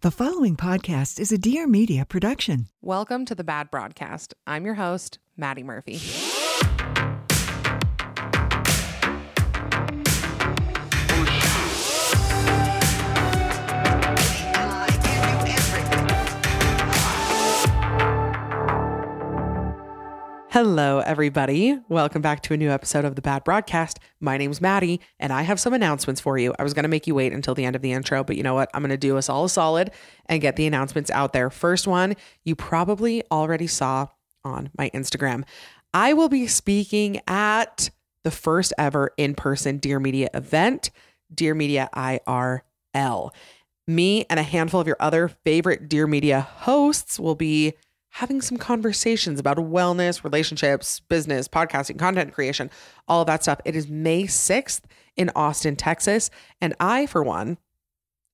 The following podcast is a Dear Media production. Welcome to the Bad Broadcast. I'm your host, Maddie Murphy. Hello, everybody. Welcome back to a new episode of the Bad Broadcast. My name's Maddie, and I have some announcements for you. I was going to make you wait until the end of the intro, but you know what? I'm going to do us all a solid and get the announcements out there. First one, you probably already saw on my Instagram. I will be speaking at the first ever in person Dear Media event, Dear Media IRL. Me and a handful of your other favorite Dear Media hosts will be having some conversations about wellness, relationships, business, podcasting, content creation, all of that stuff. It is May 6th in Austin, Texas. And I, for one,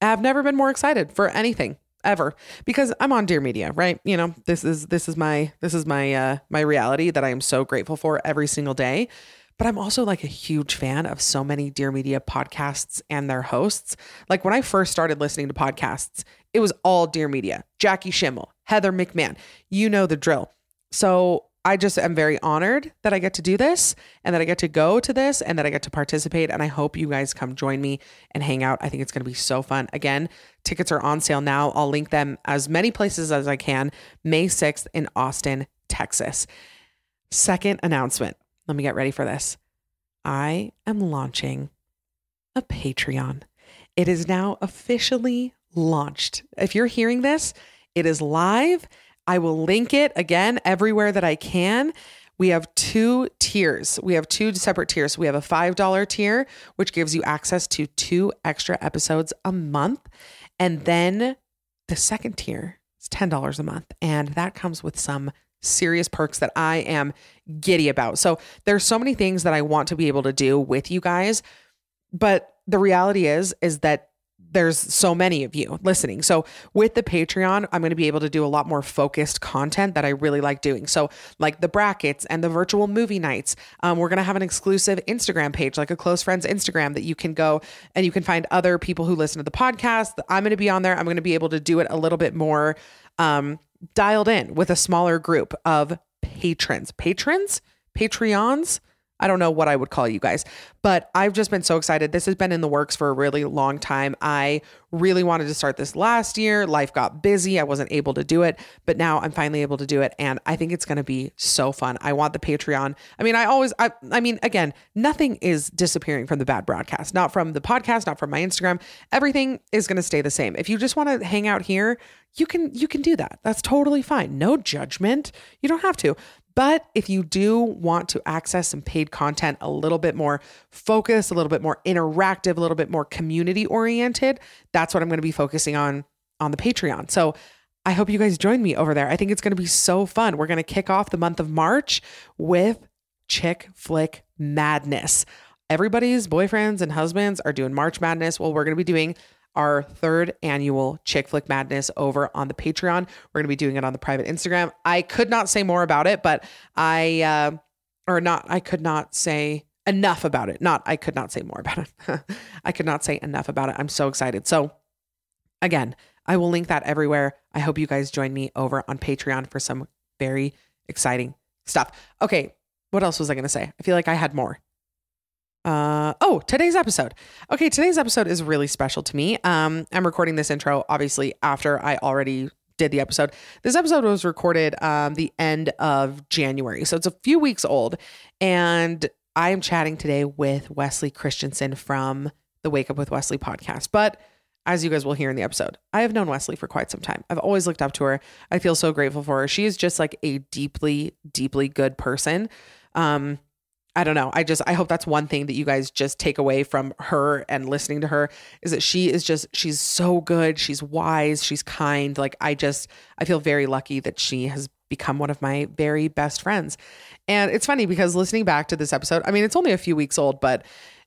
have never been more excited for anything ever because I'm on Dear Media, right? You know, this is this is my this is my uh my reality that I am so grateful for every single day. But I'm also like a huge fan of so many Dear Media podcasts and their hosts. Like when I first started listening to podcasts, it was all Dear Media, Jackie Schimmel, Heather McMahon. You know the drill. So I just am very honored that I get to do this and that I get to go to this and that I get to participate. And I hope you guys come join me and hang out. I think it's going to be so fun. Again, tickets are on sale now. I'll link them as many places as I can. May 6th in Austin, Texas. Second announcement. Let me get ready for this. I am launching a Patreon. It is now officially launched. If you're hearing this, it is live. I will link it again everywhere that I can. We have two tiers. We have two separate tiers. We have a $5 tier, which gives you access to two extra episodes a month. And then the second tier is $10 a month. And that comes with some serious perks that I am giddy about. So there's so many things that I want to be able to do with you guys, but the reality is is that there's so many of you listening. So with the Patreon, I'm going to be able to do a lot more focused content that I really like doing. So like the brackets and the virtual movie nights. Um, we're going to have an exclusive Instagram page, like a close friends Instagram that you can go and you can find other people who listen to the podcast. I'm going to be on there. I'm going to be able to do it a little bit more um, dialed in with a smaller group of patrons. Patrons? Patreons? I don't know what I would call you guys, but I've just been so excited. This has been in the works for a really long time. I really wanted to start this last year. Life got busy. I wasn't able to do it, but now I'm finally able to do it. And I think it's going to be so fun. I want the Patreon. I mean, I always, I, I mean, again, nothing is disappearing from the bad broadcast, not from the podcast, not from my Instagram. Everything is going to stay the same. If you just want to hang out here, you can, you can do that. That's totally fine. No judgment. You don't have to. But if you do want to access some paid content a little bit more focused, a little bit more interactive, a little bit more community oriented, that's what I'm going to be focusing on on the Patreon. So I hope you guys join me over there. I think it's going to be so fun. We're going to kick off the month of March with Chick Flick Madness. Everybody's boyfriends and husbands are doing March Madness. Well, we're going to be doing our third annual Chick Flick Madness over on the Patreon. We're going to be doing it on the private Instagram. I could not say more about it, but I, uh, or not, I could not say enough about it. Not, I could not say more about it. I could not say enough about it. I'm so excited. So, again, I will link that everywhere. I hope you guys join me over on Patreon for some very exciting stuff. Okay, what else was I going to say? I feel like I had more. Uh, oh, today's episode. Okay, today's episode is really special to me. Um, I'm recording this intro obviously after I already did the episode. This episode was recorded um the end of January. So it's a few weeks old and I am chatting today with Weslie Christensen from the Wake Up with Weslie podcast. But as you guys will hear in the episode, I have known Weslie for quite some time. I've always looked up to her. I feel so grateful for her. She is just like a deeply, deeply good person. Um, I don't know. I just I hope that's one thing that you guys just take away from her and listening to her is that she is just she's so good. She's wise, she's kind. Like I just I feel very lucky that she has become one of my very best friends. And it's funny because listening back to this episode, I mean it's only a few weeks old, but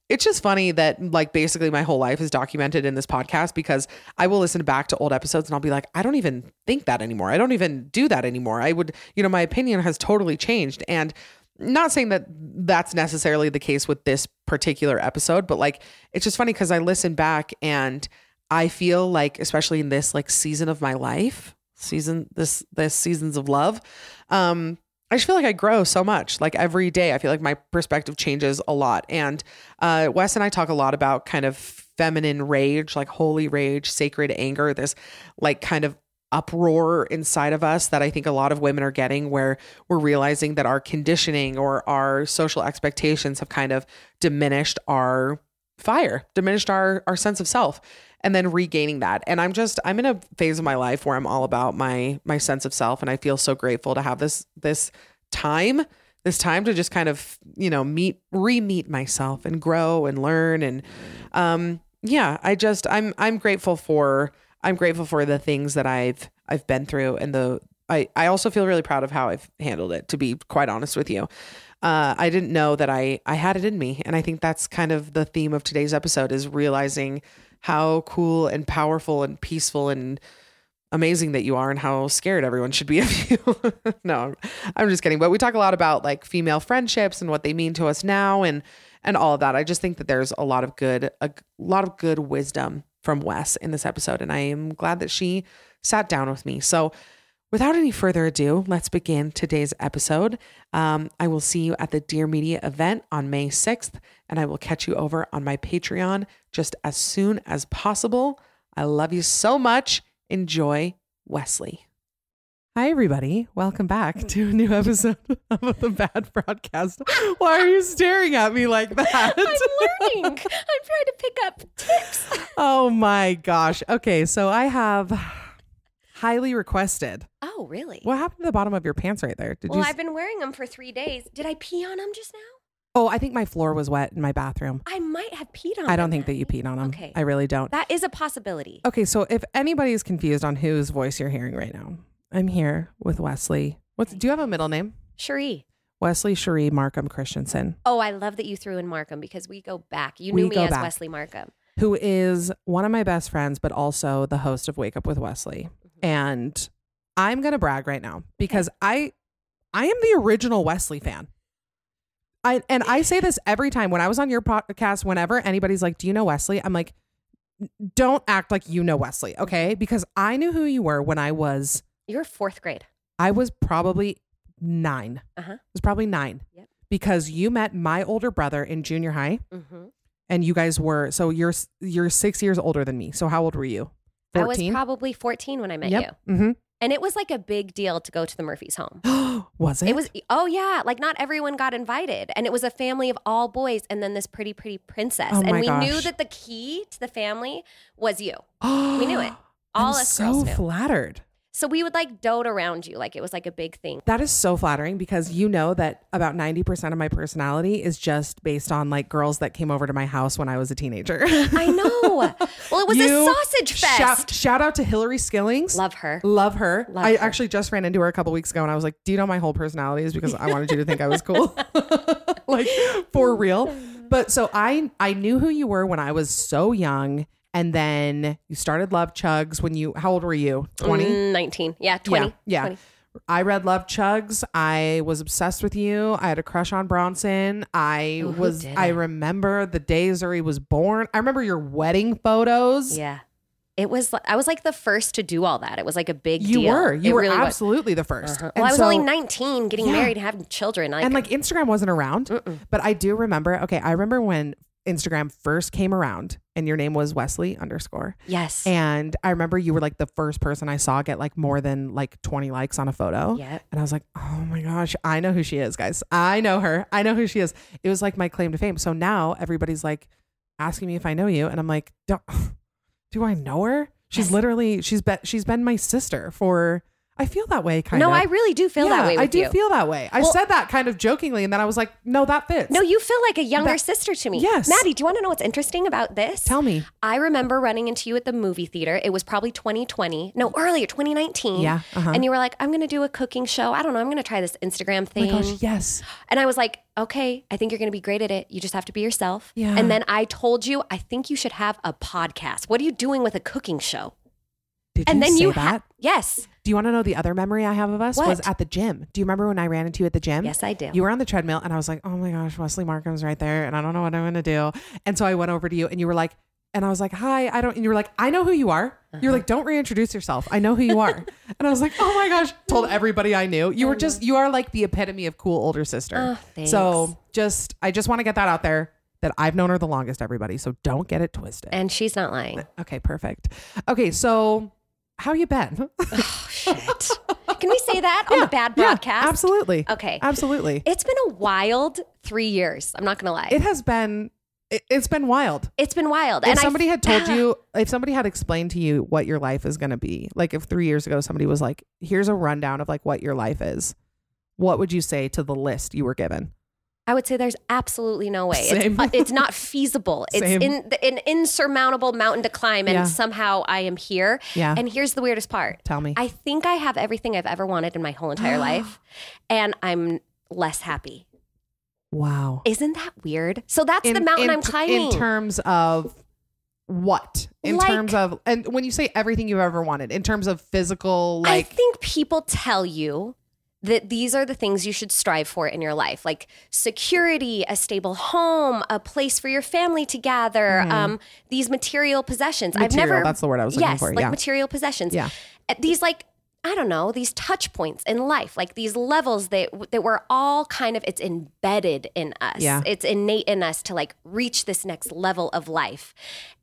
it's just funny that like basically my whole life is documented in this podcast because I will listen back to old episodes and I'll be like, I don't even think that anymore. I don't even do that anymore. I would, you know, my opinion has totally changed. And not saying that that's necessarily the case with this particular episode, but like it's just funny because I listen back and I feel like, especially in this like season of my life, season this this seasons of love, um, I just feel like I grow so much. Like every day, I feel like my perspective changes a lot. And uh, Wes and I talk a lot about kind of feminine rage, like holy rage, sacred anger, this like kind of uproar inside of us that I think a lot of women are getting where we're realizing that our conditioning or our social expectations have kind of diminished our fire, diminished our our sense of self and then regaining that. And I'm just I'm in a phase of my life where I'm all about my my sense of self and I feel so grateful to have this this time this time to just kind of, you know, meet re-meet myself and grow and learn and um yeah, I just I'm I'm grateful for I'm grateful for the things that I've I've been through and the I, I also feel really proud of how I've handled it, to be quite honest with you. Uh, I didn't know that I I had it in me. And I think that's kind of the theme of today's episode is realizing how cool and powerful and peaceful and amazing that you are and how scared everyone should be of you. no, I'm just kidding. But we talk a lot about like female friendships and what they mean to us now and and all of that. I just think that there's a lot of good a lot of good wisdom from Wes in this episode. And I am glad that she sat down with me. So, without any further ado, let's begin today's episode. Um, I will see you at the Dear Media event on May 6th, and I will catch you over on my Patreon just as soon as possible. I love you so much. Enjoy Weslie. Hi, everybody. Welcome back to a new episode of the Bad Broadcast. Why are you staring at me like that? I'm learning. I'm trying to pick up tips. Oh my gosh. Okay, so I have highly requested. Oh, really? What happened to the bottom of your pants right there? Did well, you? I've been wearing them for three days. Did I pee on them just now? oh, I think my floor was wet in my bathroom. I might have peed on I don't think that you peed on them. Okay. I really don't. That is a possibility. Okay, so if anybody is confused on whose voice you're hearing right now, I'm here with Weslie. What's do you have a middle name? Cherie. Weslie Cherie Markham Christensen, Oh, I love that you threw in Markham because we go back. You We knew me as back. Weslie Markham. who is one of my best friends, but also the host of Wake Up with Weslie. Mm-hmm. And I'm gonna brag right now because I I am the original Weslie fan. I and I say this every time when I was on your podcast, whenever anybody's like, Do you know Weslie? I'm like, don't act like you know Weslie, okay? Because I knew who you were when I was You're fourth grade. I was probably nine. Uh huh. I was probably nine. Yep. Because you met my older brother in junior high Mm-hmm. and you guys were so you're you're six years older than me. So how old were you? I was probably 14 when I met you. Mm-hmm. And it was like a big deal to go to the Murphys' home. was it? It was, oh yeah, like not everyone got invited. And it was a family of all boys and then this pretty, pretty princess. Oh and my we knew gosh. that the key to the family was you. we knew it. All I'm us so girls knew. flattered. So we would like dote around you like it was like a big thing. That is so flattering because you know that about 90% of my personality is just based on like girls that came over to my house when I was a teenager. I know. Well, it was You- a sausage fest. Shout, shout out to Hillary Skillings. Love her. Love her. Love I her. actually just ran into her a couple weeks ago and I was like, Do you know my whole personality is because I wanted you to think I was cool? like for real. But so I I knew who you were when I was so young. And then you started Love Chugs when you how old were you? 20? Mm, 19. Yeah, 20. Yeah. yeah. 20. I read Love Chugs. I was obsessed with you. I had a crush on Bronson. I Ooh, was I remember the days where he was born. I remember your wedding photos. Yeah. it was I was like the first to do all that. It was like a big You deal. were. You It were really was. absolutely the 1st Well, And I was so- only 19, getting Yeah. married and having children. Like, and like Instagram wasn't around, but I do remember. Okay, I remember when Instagram first came around, and your name was Weslie underscore. yes. And I remember you were like the first person I saw get like more than like 20 likes on a photo. Yeah. And I was like, oh my gosh, I know who she is, guys. I know her. I know who she is. It was like my claim to fame. So now everybody's like asking me if I know you. And I'm like, do, do I know her? She's Yes. literally, she's been, she's been my sister for, I feel that way kind no, of. I really do feel that way with I do you. feel that way. I Well- said that kind of jokingly, and then I was like, "No, that fits." no, you feel like a younger That- sister to me. Yes. Maddie, do you want to know what's interesting about this? tell me. I remember running into you at the movie theater. It was probably 2020. No, earlier, 2019. Yeah, uh-huh. And you were like, I'm going to do a cooking show. I don't know. I'm going to try this Instagram Oh thing. my gosh, yes. And I was like, okay, I think you're going to be great at it. You just have to be yourself. Yeah. And then I told you, I think you should have a podcast. What are you doing with a cooking show? Did And you then say you that? had, yes, do you want to know the other memory I have of us was at the gym? Do you remember when I ran into you at the gym? yes, I do. You were on the treadmill, and I was like, "Oh my gosh, Weslie Markham's right there," and I don't know what I'm gonna do. And so I went over to you, and you were like, and I was like, "Hi, I don't." And you were like, "I know who you are." You're uh-huh. like, "Don't reintroduce yourself. I know who you are." and I was like, "Oh my gosh!" Told everybody I knew. You were just, you are like the epitome of cool older sister. Oh, so just, I just want to get that out there that I've known her the longest. Everybody, so don't get it twisted. and she's not lying. Uh, okay, perfect. Okay, so how you been? Oh, shit. Can we say that on the bad Yeah, broadcast? absolutely. Okay. Absolutely. It's been a wild three years. I'm not going to lie. It has been. It, it's been wild. it's been wild. And if and somebody I, had told you, if somebody had explained to you what your life is going to be, like if three years ago somebody was like, "Here's a rundown of like what your life is," what would you say to the list you were given? I would say there's absolutely no way. Same. It's, uh, it's not feasible. It's Same. in, an insurmountable mountain to climb, and Yeah. somehow I am here. Yeah. And here's the weirdest part. Tell me. I think I have everything I've ever wanted in my whole entire life, and I'm less happy. wow. Isn't that weird? So that's the mountain in, I'm climbing. In terms of what? In Like- terms of, and when you say everything you've ever wanted, in terms of physical, like I think people tell you that these are the things you should strive for in your life like security, a stable home, a place for your family to gather, um, these material possessions. I've Mm-hmm. Never that's the word I was looking yes, for, like yeah. material possessions. Yeah. Uh, These like I don't know, these touch points in life, like these levels that that we're all kind of it's embedded in us. Yeah. It's innate in us to like reach this next level of life.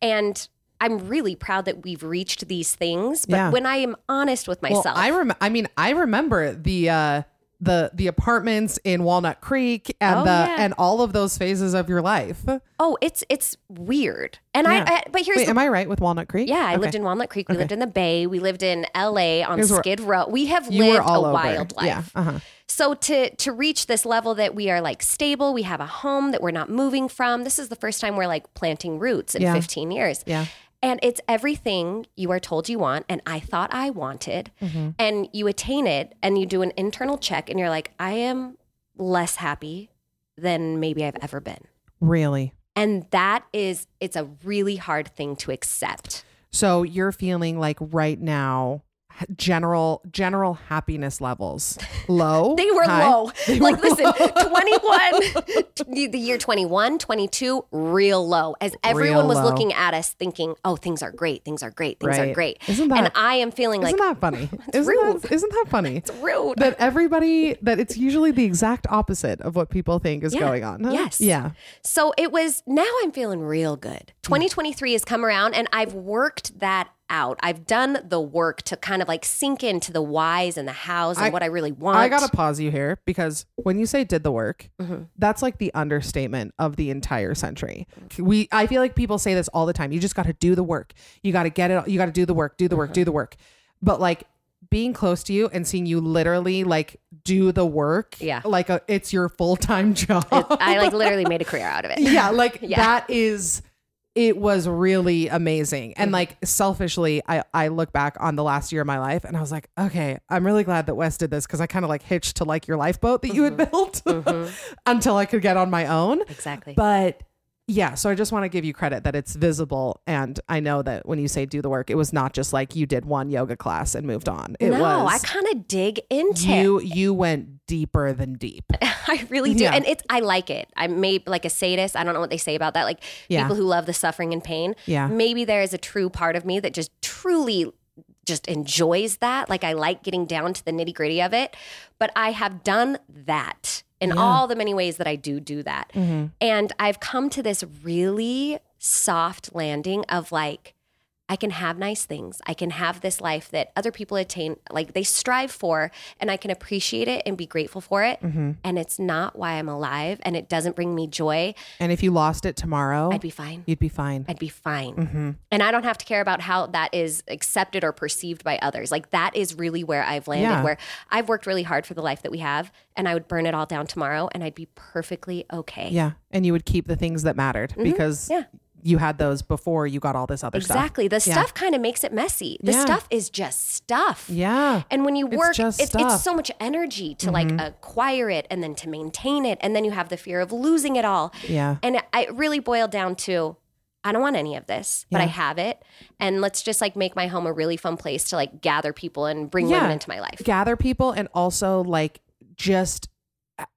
And I'm really proud that we've reached these things, but Yeah. when I am honest with myself, Well, I rem- I mean, I remember the uh the the apartments in Walnut Creek and Oh, the yeah. and all of those phases of your life. Oh, it's it's weird. And Yeah. I, I but here's Wait, the, am I right with Walnut Creek? yeah, I Okay. lived in Walnut Creek. We Okay. lived in the Bay. We lived in L.A. on Here's Skid Row. We have lived a over. wild life. Yeah. Uh-huh. So to to reach this level that we are like stable, we have a home that we're not moving from. This is the first time we're like planting roots in Yeah. 15 years. Yeah. And it's everything you are told you want, and I thought I wanted, Mm-hmm. and you attain it, and you do an internal check, and you're like, I am less happy than maybe I've ever been. Really. And that is, it's a really hard thing to accept. So you're feeling like right now general general happiness levels low. They were high? low. They like, were listen, low. 21, the year 21, 22, real low. As everyone Real was low. looking at us thinking, oh, things are great, things are great, things are great. Isn't that, and I am feeling like, Isn't that funny? isn't rude. that isn't that funny? it's rude. that everybody that it's usually the exact opposite of what people think is Yeah. going on. huh? Yes. Yeah. So it was, now I'm feeling real good. 2023 has come around and I've worked that out. I've done the work to kind of like sink into the whys and the hows and I- what I really want. I gotta pause you here because when you say did the work, Mm-hmm. that's like the understatement of the entire century. We I feel like people say this all the time. You just gotta do the work. You gotta get it. You gotta do the work. Do the work. Mm-hmm. Do the work. But like being close to you and seeing you literally like do the work, Yeah. like a, it's your full time job. I like literally made a career out of it. yeah, like Yeah. that is it was really amazing. And Mm-hmm. like selfishly, I I look back on the last year of my life and I was like, okay, I'm really glad that Wes did this because I kind of like hitched to like your lifeboat that you had Mm-hmm. built until I could get on my own. Exactly. But Yeah, so I just want to give you credit that it's visible and I know that when you say do the work, it was not just like you did one yoga class and moved on. It no, was I kind of dig into you you went deeper than deep. I really do. Yeah. And it's I like it. I'm maybe like a sadist. I don't know what they say about that. Like Yeah. people who love the suffering and pain. Yeah. Maybe there is a true part of me that just truly just enjoys that. Like I like getting down to the nitty gritty of it. But I have done that in Yeah. Mm-hmm. all the many ways that I do do that. And I've come to this really soft landing of like, I can have nice things. I can have this life that other people attain, like they strive for, and I can appreciate it and be grateful for it. Mm-hmm. And it's not why I'm alive, and it doesn't bring me joy. And if you lost it tomorrow, I'd be fine. you'd be fine. I'd be fine. Mm-hmm. And I don't have to care about how that is accepted or perceived by others. Like that is really where I've landed, Yeah. where I've worked really hard for the life that we have, and I would burn it all down tomorrow, and I'd be perfectly okay. Yeah, and you would keep the things that mattered because Mm-hmm. Yeah. You had those before you got all this other stuff. Exactly. The Yeah. stuff kind of makes it messy. The Yeah. stuff is just stuff. Yeah. And when you It's work, just it's. Mm-hmm. it's so much energy to like acquire it and then to maintain it. And then you have the fear of losing it all. Yeah. And it- it really boiled down to I don't want any of this, but I have it. And let's just like make my home a really fun place to like gather people and bring women into my life. gather people and also like just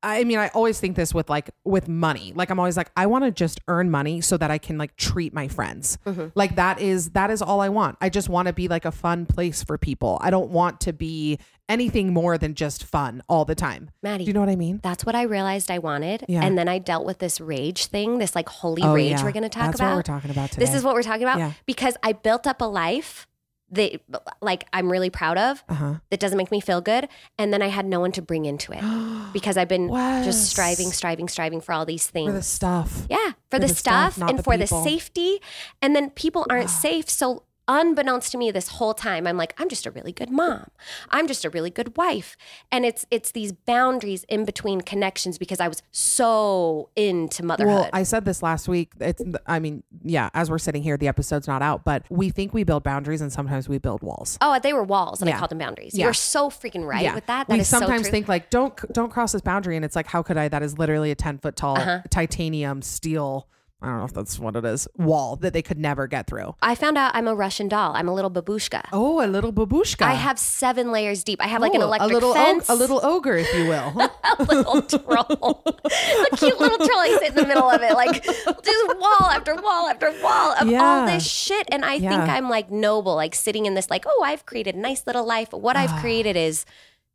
I mean, I always think this with like with money. Like I'm always like, I want to just earn money so that I can like treat my friends. Mm-hmm. Like that is that is all I want. I just want to be like a fun place for people. I don't want to be anything more than just fun all the time. Maddie. Do you know what I mean? That's what I realized I wanted. Yeah. And then I dealt with this rage thing, this like holy Oh, rage yeah. we're going to talk That's about. what we're talking about today. This is what we're talking about Yeah. because I built up a life that like I'm really proud of Uh-huh. that doesn't make me feel good and then I had no one to bring into it because I've been Wes. just striving striving striving for all these things. for the stuff. yeah, for, the, the stuff, stuff, and the for people. the safety and then people aren't safe so unbeknownst to me this whole time i'm like i'm just a really good mom i'm just a really good wife and it's it's these boundaries in between connections because i was so into motherhood Well, I said this last week. It's, I mean, yeah, as we're sitting here, the episode's not out, but we think we build boundaries and sometimes we build walls. Oh, they were walls, and Yeah. I called them boundaries. Yeah. You're so freaking right with that. That we is so sometimes true. think like, don't don't cross this boundary, and it's like, how could I? That is literally a ten foot tall Uh-huh. titanium steel. I don't know if that's what it is. Wall that they could never get through. I found out I'm a Russian doll. I'm a little babushka. Oh, a little babushka. I have seven layers deep. I have like an Oh, electric a little fence. og- a little ogre, if you will. a little troll, a cute little troll. I sit in the middle of it, like just wall after wall after wall of all this shit. And I think I'm like noble, like sitting in this, like, oh, I've created a nice little life. But what I've Ah. created is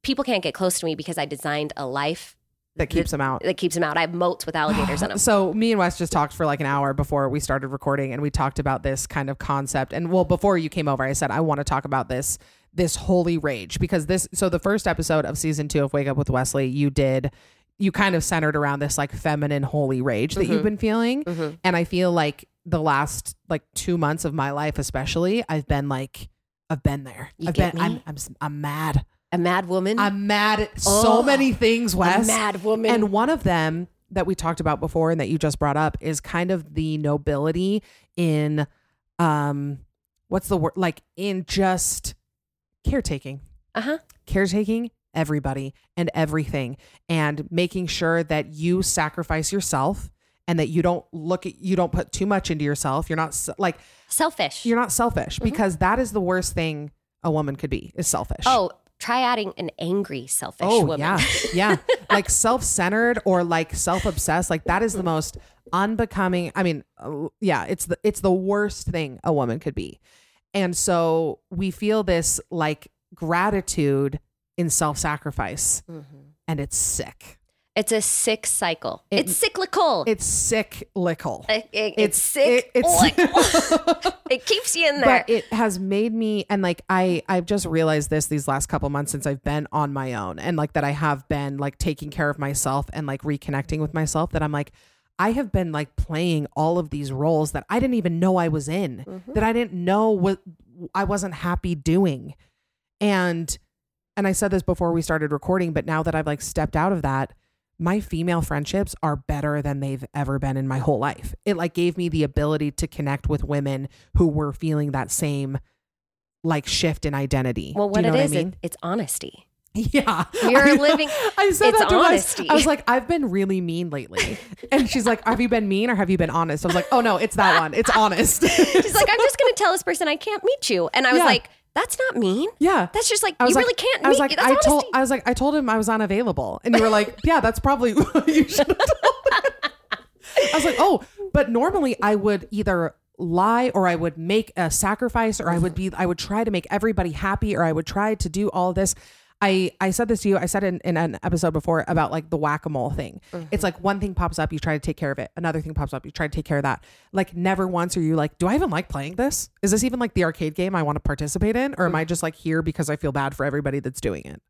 people can't get close to me because I designed a life that keeps them out. that keeps them out. I have moats with alligators in them. So me and Wes just talked for like an hour before we started recording, and we talked about this kind of concept. And well, before you came over, I said I want to talk about this this holy rage because this. So the first episode of season two of Wake Up with Weslie, you did. You kind of centered around this like feminine holy rage that Mm-hmm. you've been feeling, and I feel like the last like two months of my life, especially, I've been like, I've been there. You I've get been. I'm. I'm. I'm mad. A mad woman. I'm mad at so many things, Wes. mad woman. And one of them that we talked about before and that you just brought up is kind of the nobility in um what's the word like in just caretaking. uh huh. Caretaking everybody and everything and making sure that you sacrifice yourself and that you don't look at you don't put too much into yourself. You're not like Selfish. you're not selfish Mm-hmm. because that is the worst thing a woman could be is selfish. oh, try adding an angry, selfish Oh woman. yeah, yeah. like self-centered or like self-obsessed. Like that is the most unbecoming. I mean, uh, yeah, it's the it's the worst thing a woman could be. And so we feel this like gratitude in self-sacrifice, and it's sick. It's a sick cycle. It- it's cyclical. It's cyclical. It- it- It's- it's sick. it- it's- it keeps you in there. but it has made me and like i i've just realized this these last couple months since i've been on my own and like that i have been like taking care of myself and like reconnecting with myself that i'm like i have been like playing all of these roles that i didn't even know i was in Mm-hmm. that i didn't know what i wasn't happy doing and and i said this before we started recording but now that i've like stepped out of that my female friendships are better than they've ever been in my whole life. It like gave me the ability to connect with women who were feeling that same like shift in identity. well, what you know it what is, I mean? it, it's honesty. Yeah. You're I living- I said it's that to her. I- I was like, I've been really mean lately. And she's like, Have you been mean or have you been honest? I was like, Oh no, it's that one. It's honest. She's like, I'm just going to tell this person I can't meet you. And I was Yeah. like, that's not mean. Yeah. That's just like, I you like, really can't I was like, I told, I was like, I told him I was unavailable, and you were like, yeah, that's probably what you should have told him. I was like, oh, but normally I would either lie or I would make a sacrifice or I would be, I would try to make everybody happy or I would try to do all this. I, I said this to you. I said in, in an episode before about like the whack a mole thing. Mm-hmm. It's like one thing pops up, you try to take care of it. Another thing pops up, you try to take care of that. Like never once are you like, do I even like playing this? Is this even like the arcade game I want to participate in? Or am mm-hmm. I just like here because I feel bad for everybody that's doing it?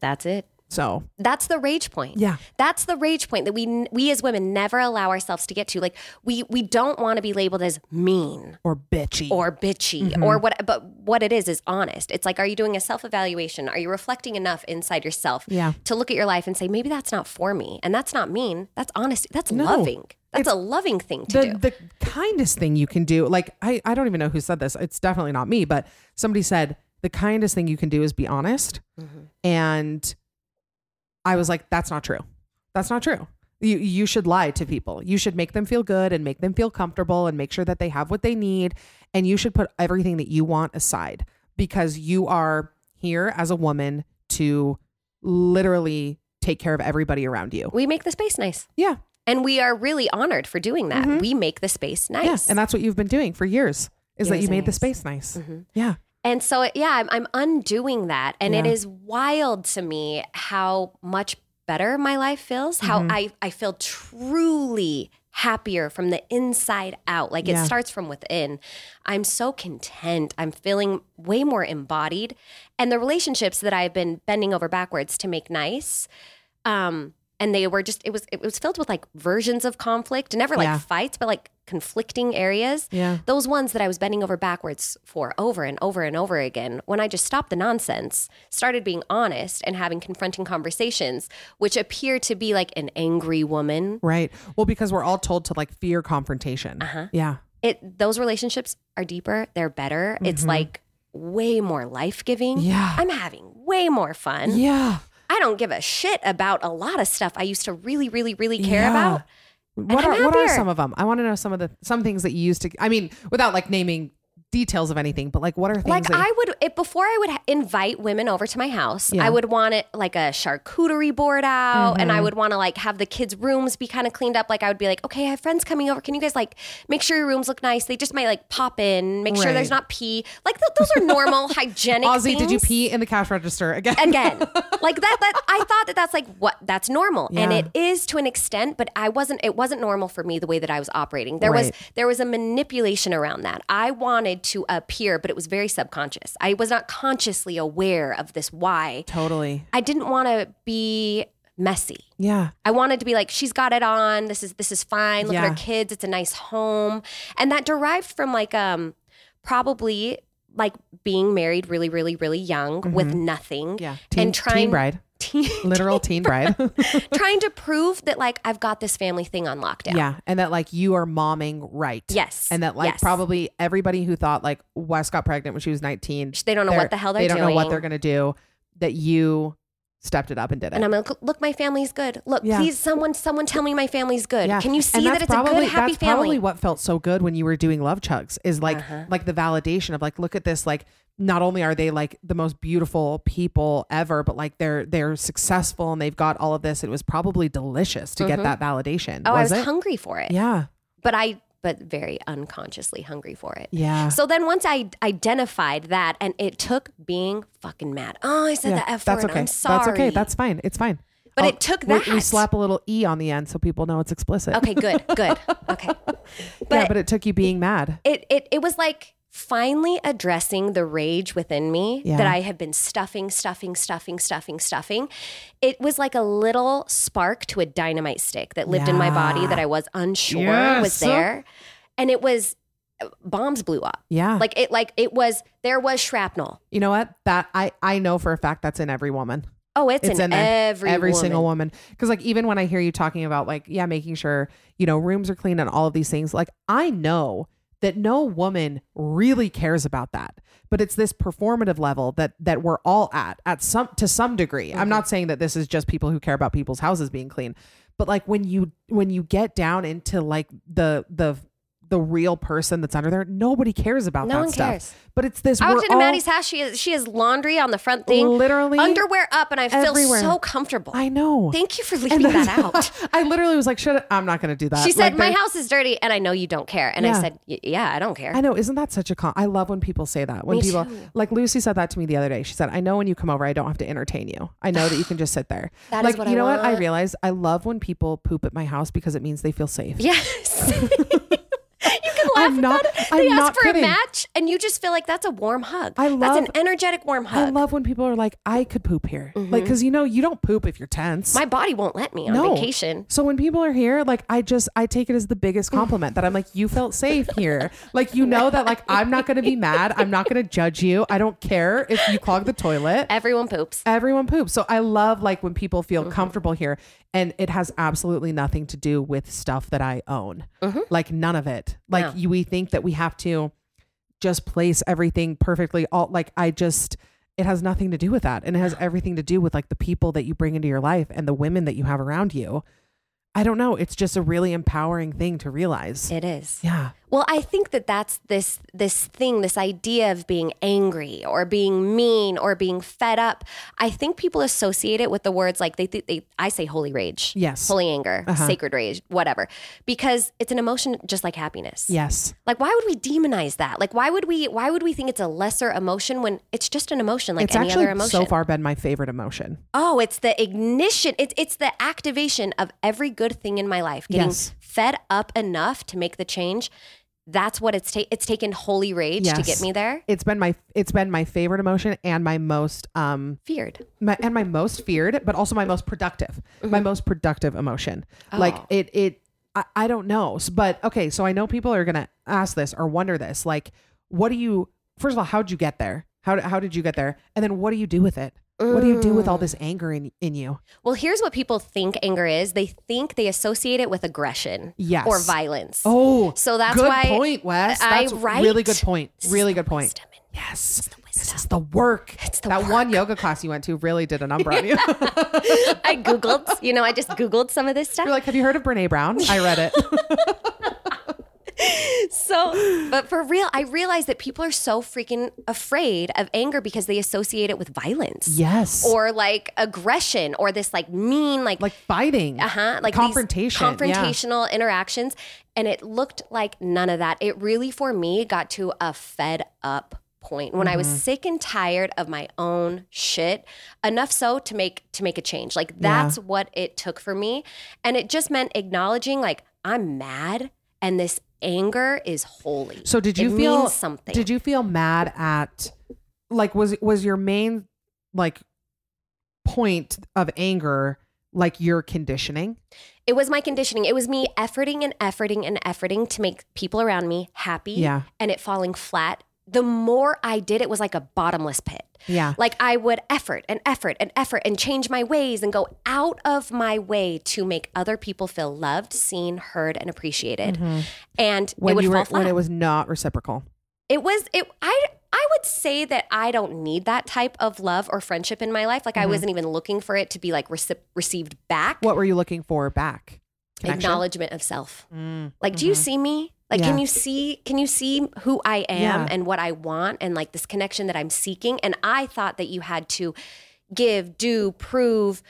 that's it. So That's the rage point. Yeah. That's the rage point that we we as women never allow ourselves to get to. Like we we don't want to be labeled as mean or bitchy or bitchy Mm-hmm. or what but what it is is honest. It's like are you doing a self-evaluation? Are you reflecting enough inside yourself Yeah. to look at your life and say maybe that's not for me. And that's not mean. That's honest. That's No. loving. That's It's a loving thing to the do. the kindest thing you can do. Like I I don't even know who said this. It's definitely not me, but somebody said the kindest thing you can do is be honest. Mm-hmm. And I was like, that's not true. That's not true. You you should lie to people. You should make them feel good and make them feel comfortable and make sure that they have what they need. And you should put everything that you want aside because you are here as a woman to literally take care of everybody around you. we make the space nice. Yeah. And we are really honored for doing that. Mm-hmm. We make the space nice. Yeah, and that's what you've been doing for years. Is that you made the space nice? Mm-hmm. Yeah, And so, yeah, I'm, I'm undoing that. And it Yeah. is wild to me how much better my life feels, how Mm-hmm. I, I feel truly happier from the inside out. Like Yeah. it starts from within. I'm so content. I'm feeling way more embodied. And the relationships that I've been bending over backwards to make nice, um, and they were just it was it was filled with like versions of conflict, never like Yeah. fights, but like conflicting areas yeah, those ones that I was bending over backwards for over and over and over again, when I just stopped the nonsense, started being honest and having confronting conversations, which appear to be like an angry woman, right. Well, because we're all told to like fear confrontation. Uh-huh. Yeah, it those relationships are deeper, they're better. It's like way more life giving. Mm-hmm. Yeah. I'm having way more fun. yeah. I don't give a shit about a lot of stuff I used to really, really, really care Yeah. about. What are what are some of them? I want to know some of the some things that you used to. I mean, without like naming details of anything, but like what are things like that I would it, before I would invite women over to my house, Yeah. I would want it like a charcuterie board out, and I Mm-hmm. would want to like have the kids' rooms be kind of cleaned up. Like I would be like, okay, I have friends coming over. Can you guys like make sure your rooms look nice? They just might like pop in, make sure there's Right. not pee. Like th- those are normal hygienic. Ozzy, did you things. pee in the cash register again? again like that that i thought that that's like what that's normal and Yeah. it is to an extent but i wasn't it wasn't normal for me the way that i was operating there was there was a manipulation around that i wanted to appear but it was very subconscious i was not consciously aware of this why totally. i didn't want to be messy Yeah. I wanted to be like, she's got it on. This is this is fine. Look at her kids. It's a nice home, and that derived from like um probably like being married really, really, really young with nothing. Mm-hmm. Yeah. Teen, and trying teen bride. Teen- Literal teen bride. trying to prove that like I've got this family thing on lockdown. Yeah. And that like you are momming right. Yes. And that like Yes. probably everybody who thought like Wes got pregnant when she was 19. They don't know what the hell they're They don't know what they're going to do. That you stepped it up and did it. And I'm like, look, my family's good. Look, Yeah. please, someone, someone, tell me my family's good. Yeah. Can you see that it's probably, a good, happy family? that's probably what felt so good when you were doing love chugs is like Uh-huh. like the validation of like look at this like not only are they like the most beautiful people ever but like they're they're successful and they've got all of this it was probably delicious to get that validation oh, I was it hungry for it. yeah but I, but very unconsciously hungry for it. yeah So then once I identified that, and it took being fucking mad. Oh, I said yeah, the F that's word. okay I'm sorry. that's okay that's fine it's fine But I'll- it took we- we slap a little e on the end so people know it's explicit okay, good, good. Okay. But, yeah but it took you being mad it, it, it was like finally addressing the rage within me Yeah. that I had been stuffing, stuffing, stuffing, stuffing, stuffing. It was like a little spark to a dynamite stick that lived in my body that I was unsure Yes. was there. And it was uh, bombs blew up. yeah Like it like it was there was shrapnel. you know what that i i know for a fact that's in every woman Oh, it's, it's in, in every every woman. single woman because like even when i hear you talking about like yeah making sure you know rooms are clean and all of these things like i know that no woman really cares about that. But it's this performative level that that we're all at at some to some degree. I'm mm-hmm. not saying that this is just people who care about people's houses being clean, but like when you when you get down into like the the the real person that's under there, nobody cares about No that one stuff. cares. But it's this I walked into all- Maddie's house. She has she has laundry on the front thing, Literally underwear up, and I feel so comfortable. I know. Thank you for leaving then- that out. I literally was like, "Shut! I'm not going to do that." She said, Like, "My house is dirty, and I know you don't care." And Yeah. I said, "Yeah, I don't care." I know, isn't that such a con? I love when people say that. When Me people too. like Lucy said that to me the other day. She said, "I know when you come over, I don't have to entertain you. I know that you can just sit there." That is like, what you I know what? I realize. I love when people poop at my house because it means they feel safe. Yes. you can laugh I'm not- it. I'm They not for kidding. a match, and you just feel like that's a warm hug. I love that's an energetic warm hug. I love when people are like, "I could poop here," like because you know you don't poop if you're tense. Mm-hmm. My body won't let me on no. vacation. So when people are here, like I just I take it as the biggest compliment that I'm like, you felt safe here. Like you know that like I'm not gonna be mad. I'm not gonna judge you. I don't care if you clog the toilet. Everyone poops. everyone poops. So I love like when people feel Mm-hmm. comfortable here and it has absolutely nothing to do with stuff that I own. Mm-hmm. Like none of it. Like No. you we think that we have to just place everything perfectly all like I just it has nothing to do with that. And it has everything to do with like the people that you bring into your life and the women that you have around you. I don't know. It's just a really empowering thing to realize. It is. yeah. Well, I think that that's this this thing, this idea of being angry or being mean or being fed up. I think people associate it with the words like they think they I say holy rage, Yes. holy anger, Uh-huh. sacred rage, whatever, because it's an emotion just like happiness. Yes. Like why would we demonize that? Like why would we why would we think it's a lesser emotion when it's just an emotion like it's any other emotion? so far been my favorite emotion. Oh, it's the ignition. It's it's the activation of every good thing in my life. Getting Yes. fed up enough to make the change. That's what it's ta- it's taken holy rage to get me there. It's been my it's been my favorite emotion and my most um Feared. my, and my most feared, but also my most productive, my Mm-hmm. most productive emotion. Like Oh. it, it, I, I don't know. But okay. So I know people are going to ask this or wonder this, like, what do you, first of all, how'd you get there? How, how did you get there? And then what do you do with it? What do you do with all Mm. this anger in, in you? Well, here's what people think anger is. They think they associate it with aggression Yes. or violence. Oh, So that's good why point, Wes. I That's write- really good point. Really good point. Yes. This is the work. It's the that one yoga class you went to really did a number on you. I googled, you know, I just googled some of this stuff. You're like, have you heard of Brene Brown? I read it. So, but for real, I realize that people are so freaking afraid of anger because they associate it with violence. yes. Or like aggression or this like mean, like, like fighting. uh huh, like confrontation. yeah. confrontational interactions. And it looked like none of that. It really, for me, got to a fed up point when I was Mm-hmm. sick and tired of my own shit enough so to make to make a change. Like that's what it took for me. And it just meant acknowledging like I'm mad and this anger is holy. So did you It feel something? Did you feel mad at like was was your main like point of anger like your conditioning? It was my conditioning. It was me efforting and efforting and efforting to make people around me happy Yeah. and it falling flat. The more I did, it was like a bottomless pit. Yeah. Like I would effort and effort and effort and change my ways and go out of my way to make other people feel loved, seen, heard, and appreciated. And Mm-hmm. When it would you fall were flat. when it was not reciprocal. it was it I I would say that I don't need that type of love or friendship in my life. Like I wasn't even looking for it to be like rece- received back. Mm-hmm. What were you looking for back? Connection? acknowledgement of self. Mm, Like, do you see me? Like, can you see? Can you see who I am Yeah. and what I want and like this connection that I'm seeking? And I thought that you had to give, do, prove.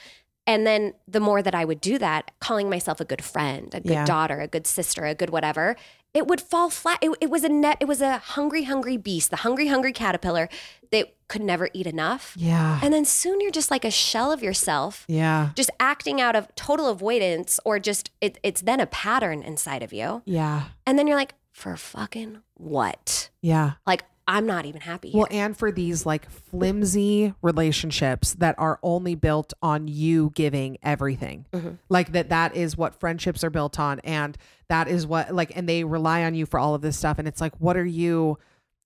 And then the more that I would do that, calling myself a good friend, a good Yeah. daughter, a good sister, a good whatever, it would fall flat. It, it was a net. It was a hungry, hungry beast, the hungry, hungry caterpillar that could never eat enough. Yeah. And then soon you're just like a shell of yourself Yeah. just acting out of total avoidance or just it, it's then a pattern inside of you Yeah. and then you're like for fucking what Yeah. like i'm not even happy Well, and for these like flimsy relationships that are only built on you giving everything. Mm-hmm. Like that that is what friendships are built on and that is what like and they rely on you for all of this stuff and it's like what are you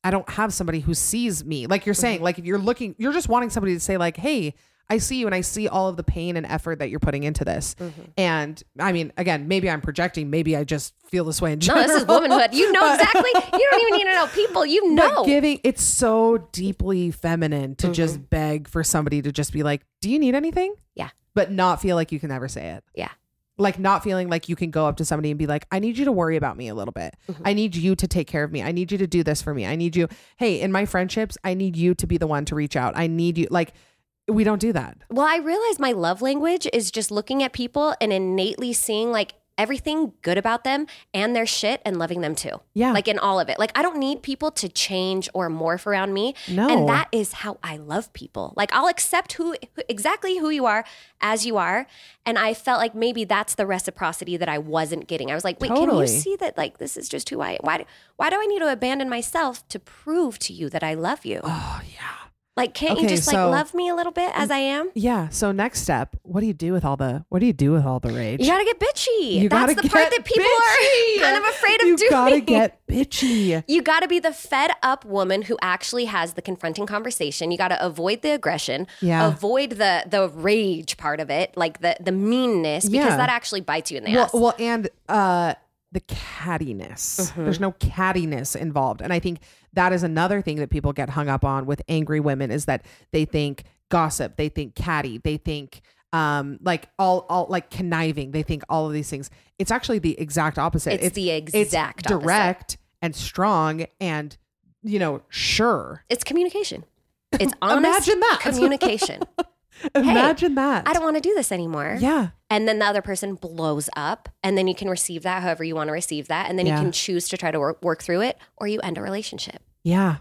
I don't have somebody who sees me. Like you're Mm-hmm. saying like if you're looking you're just wanting somebody to say like, "Hey, I see you and I see all of the pain and effort that you're putting into this. Mm-hmm. And I mean, again, maybe I'm projecting, maybe I just feel this way in No, general. this is womanhood. You know exactly. You don't even need to know people. You But know. giving it's so deeply feminine to Mm-hmm. just beg for somebody to just be like, "Do you need anything?" Yeah. But not feel like you can ever say it. Yeah. Like not feeling like you can go up to somebody and be like, "I need you to worry about me a little bit. Mm-hmm. I need you to take care of me. I need you to do this for me. I need you. Hey, in my friendships, I need you to be the one to reach out. I need you like we don't do that. Well, I realize my love language is just looking at people and innately seeing like everything good about them and their shit and loving them too. Yeah. Like in all of it. Like I don't need people to change or morph around me. No. And that is how I love people. Like I'll accept who exactly who you are as you are. And I felt like maybe that's the reciprocity that I wasn't getting. I was like, wait, can you see that like this is just who I why why do I need to abandon myself to prove to you that I love you? Oh yeah. Like can't you Okay, just like love me a little bit as I am? Yeah. So next step, what do you do with all the what do you do with all the rage? You gotta get bitchy. You That's gotta the part that people bitchy. are kind of afraid of you doing. gotta get bitchy. You got to be the fed up woman who actually has the confronting conversation. You got to avoid the aggression, Yeah. avoid the the rage part of it, like the the meanness, because Yeah. that actually bites you in the well, ass. well, and uh, the cattiness. Mm-hmm. There's no cattiness involved, and I think that is another thing that people get hung up on with angry women is that they think gossip, they think catty, they think um like all all like conniving they think all of these things it's actually the exact opposite It's the exact opposite. direct and strong and you know sure it's communication. It's honest Imagine that. communication. imagine that I don't want to do this anymore. yeah And then the other person blows up, and then you can receive that however you want to receive that, and then Yeah. you can choose to try to work, work through it, or you end a relationship. Yeah.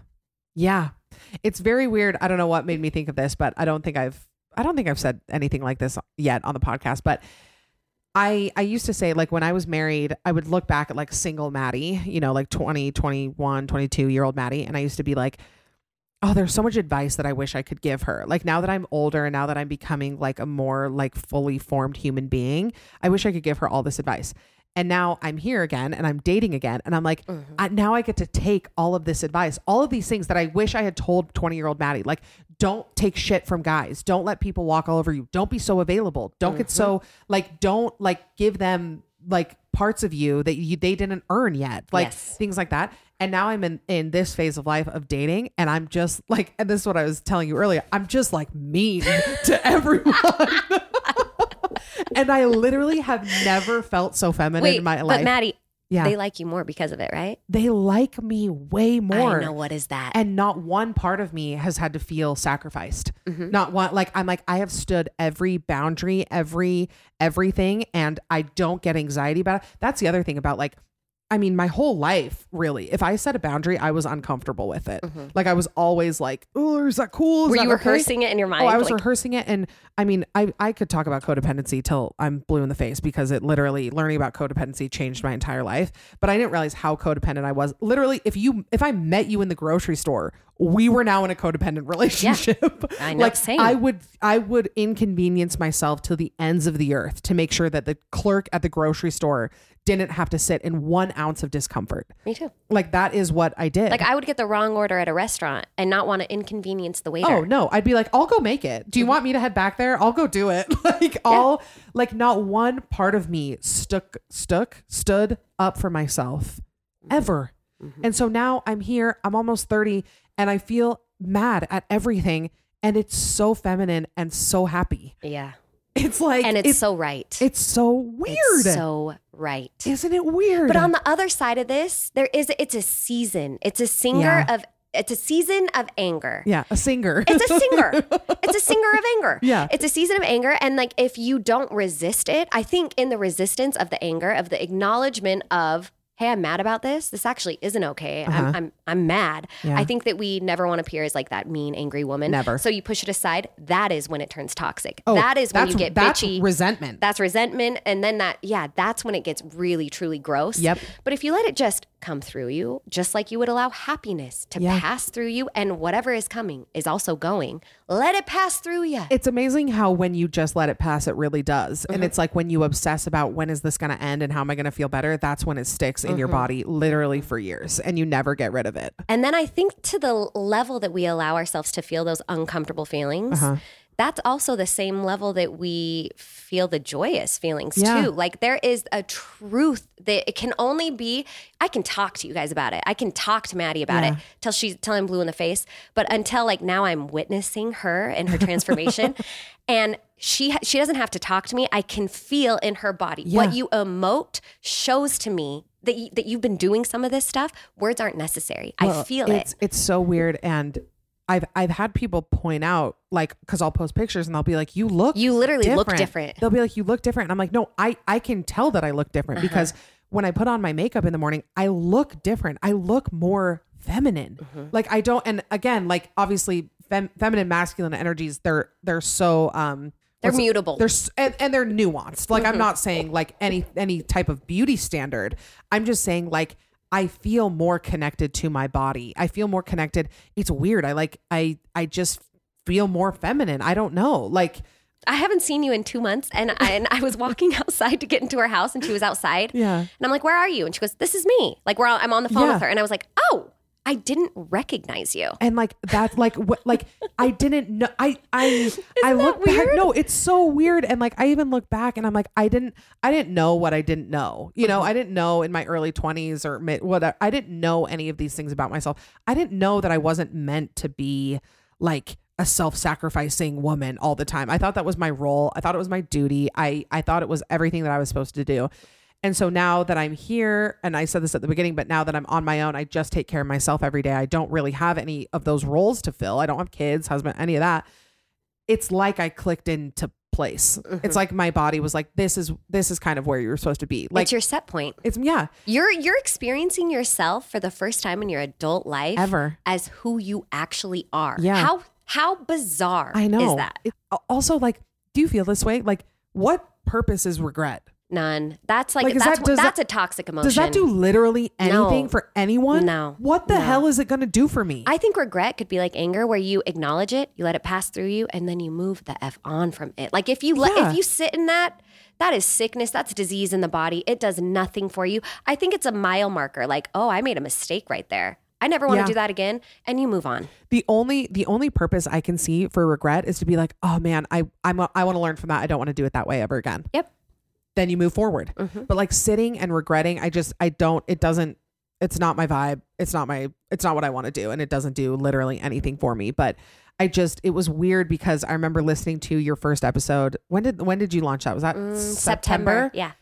Yeah. It's very weird. I don't know what made me think of this, but I don't think I've I don't think I've said anything like this yet on the podcast, but I I used to say like when I was married, I would look back at like single Maddie, you know, like 20, 21, 22 year old Maddie, and I used to be like Oh, there's so much advice that I wish I could give her. Like now that I'm older and now that I'm becoming like a more like fully formed human being, I wish I could give her all this advice. And now I'm here again and I'm dating again. And I'm like, mm-hmm. I, now I get to take all of this advice, all of these things that I wish I had told 20 year old Maddie. Like, don't take shit from guys. Don't let people walk all over you. Don't be so available. Don't get so mm-hmm. like, don't like give them like parts of you that you, they didn't earn yet. Like Yes. things like that. And now I'm in in this phase of life of dating, and I'm just like, and this is what I was telling you earlier. I'm just like mean to everyone. and I literally have never felt so feminine Wait, in my but life. Maddie, Yeah. they like you more because of it, right? they like me way more. I know what is that. And not one part of me has had to feel sacrificed. Mm-hmm. Not one like I'm like I have stood every boundary, every everything and I don't get anxiety about it. That's the other thing about like I mean, my whole life, really. If I set a boundary, I was uncomfortable with it. Mm-hmm. Like I was always like, "Oh, is that cool?" Is Were that you okay?" rehearsing it in your mind? Oh, I was like, rehearsing it, and I mean, I I could talk about codependency till I'm blue in the face because it literally learning about codependency changed my entire life. But I didn't realize how codependent I was. Literally, if you if I met you in the grocery store, we were now in a codependent relationship. I know, like same. I would I would inconvenience myself to the ends of the earth to make sure that the clerk at the grocery store didn't have to sit in one ounce of discomfort. Me too. Like that is what I did. Like I would get the wrong order at a restaurant and not want to inconvenience the waiter. Oh no, I'd be like, I'll go make it. Do you want me to head back there? I'll go do it. like all like not one part of me stuck stuck stood up for myself ever. Mm-hmm. And so now I'm here, I'm almost 30 and I feel mad at everything and it's so feminine and so happy. Yeah. It's like And it's, so right. it's so weird. It's so right. Isn't it weird? But on the other side of this, there is it's a season. It's a singer Yeah. of it's a season of anger. yeah, a singer. It's a singer. it's a singer of anger. Yeah. It's a season of anger. And like if you don't resist it, I think in the resistance of the anger, of the acknowledgement of, hey, I'm mad about this. This actually isn't okay. Uh-huh. I'm, I'm I'm mad. Yeah. I think that we never want to appear as like that mean, angry woman. Never. So you push it aside. That is when it turns toxic. Oh, that is when you get that's bitchy. resentment. That's resentment. And then that, yeah, that's when it gets really, truly gross. Yep. But if you let it just come through you, just like you would allow happiness to Yeah. pass through you, and whatever is coming is also going, let it pass through you. it's amazing how when you just let it pass, it really does. Mm-hmm. And it's like when you obsess about when is this going to end and how am I going to feel better, that's when it sticks in Mm-hmm. your body literally for years and you never get rid of it. And then I think to the level that we allow ourselves to feel those uncomfortable feelings, Uh-huh. That's also the same level that we feel the joyous feelings Yeah. too. Like there is a truth that it can only be. I can talk to you guys about it. I can talk to Maddie about Yeah. it till she's till I'm blue in the face. But until like now, I'm witnessing her and her transformation, and she she doesn't have to talk to me. I can feel in her body Yeah. what you emote shows to me that you, that you've been doing some of this stuff. Words aren't necessary. I feel it's, it. It's so weird. And I've I've had people point out, like, because I'll post pictures and they'll be like, you look You literally look different. They'll be like, you look different. And I'm like, no, I, I can tell that I look different Uh-huh. because when I put on my makeup in the morning, I look different. I look more feminine. Mm-hmm. Like I don't and again, like obviously fem- feminine masculine energies, they're they're so um They're mutable. Mm-hmm. They're and, and they're nuanced. Like I'm not saying like any any type of beauty standard. I'm just saying like I feel more connected to my body. I feel more connected. It's weird. I like I I just feel more feminine. I don't know. Like I haven't seen you in two months, and I, and I was walking outside to get into her house, and she was outside. Yeah. And I'm like, "Where are you?" And she goes, "This is me." Like, we're I'm on the phone Yeah. with her, and I was like, "Oh, I didn't recognize you." and like that like what like I didn't know I I I that look back no it's so weird. And like I even look back and I'm like I didn't I didn't know what I didn't know. You Mm-hmm. know I didn't know in my early 20s or mid whatever I didn't know any of these things about myself. I didn't know that I wasn't meant to be like a self-sacrificing woman all the time. I thought that was my role. I thought it was my duty. I I thought it was everything that I was supposed to do and so now that I'm here, and I said this at the beginning, but now that I'm on my own, I just take care of myself every day. I don't really have any of those roles to fill. I don't have kids, husband, any of that. It's like I clicked into place. It's mm-hmm. like my body was like, this is this is kind of where you're supposed to be. Like it's your set point. it's yeah, You're you're experiencing yourself for the first time in your adult life Ever. as who you actually are. Yeah. How how bizarre I know. is that? It- also, like, do you feel this way? Like, what purpose is regret? None. That's like, Like, is that's that- does that's that- a toxic emotion. Does that do literally anything No. for anyone? No. What the No. hell is it going to do for me? I think regret could be like anger, where you acknowledge it, you let it pass through you, and then you move the f on from it. Like if you let, Yeah. if you sit in that, that is sickness. That's disease in the body. It does nothing for you. I think it's a mile marker. Like, oh, I made a mistake right there. I never want to Yeah. do that again, and you move on. the only the only purpose I can see for regret is to be like, oh man, I I'm a, I want to learn from that. I don't want to do it that way ever again. Yep. Then you move forward. But like sitting and regretting, I just I don't. It doesn't. It's not my vibe. It's not my. It's not what I want to do, and it doesn't do literally anything for me. But I just it was weird because I remember listening to your first episode. When did when did you launch that? Was that Mm, September? Yeah.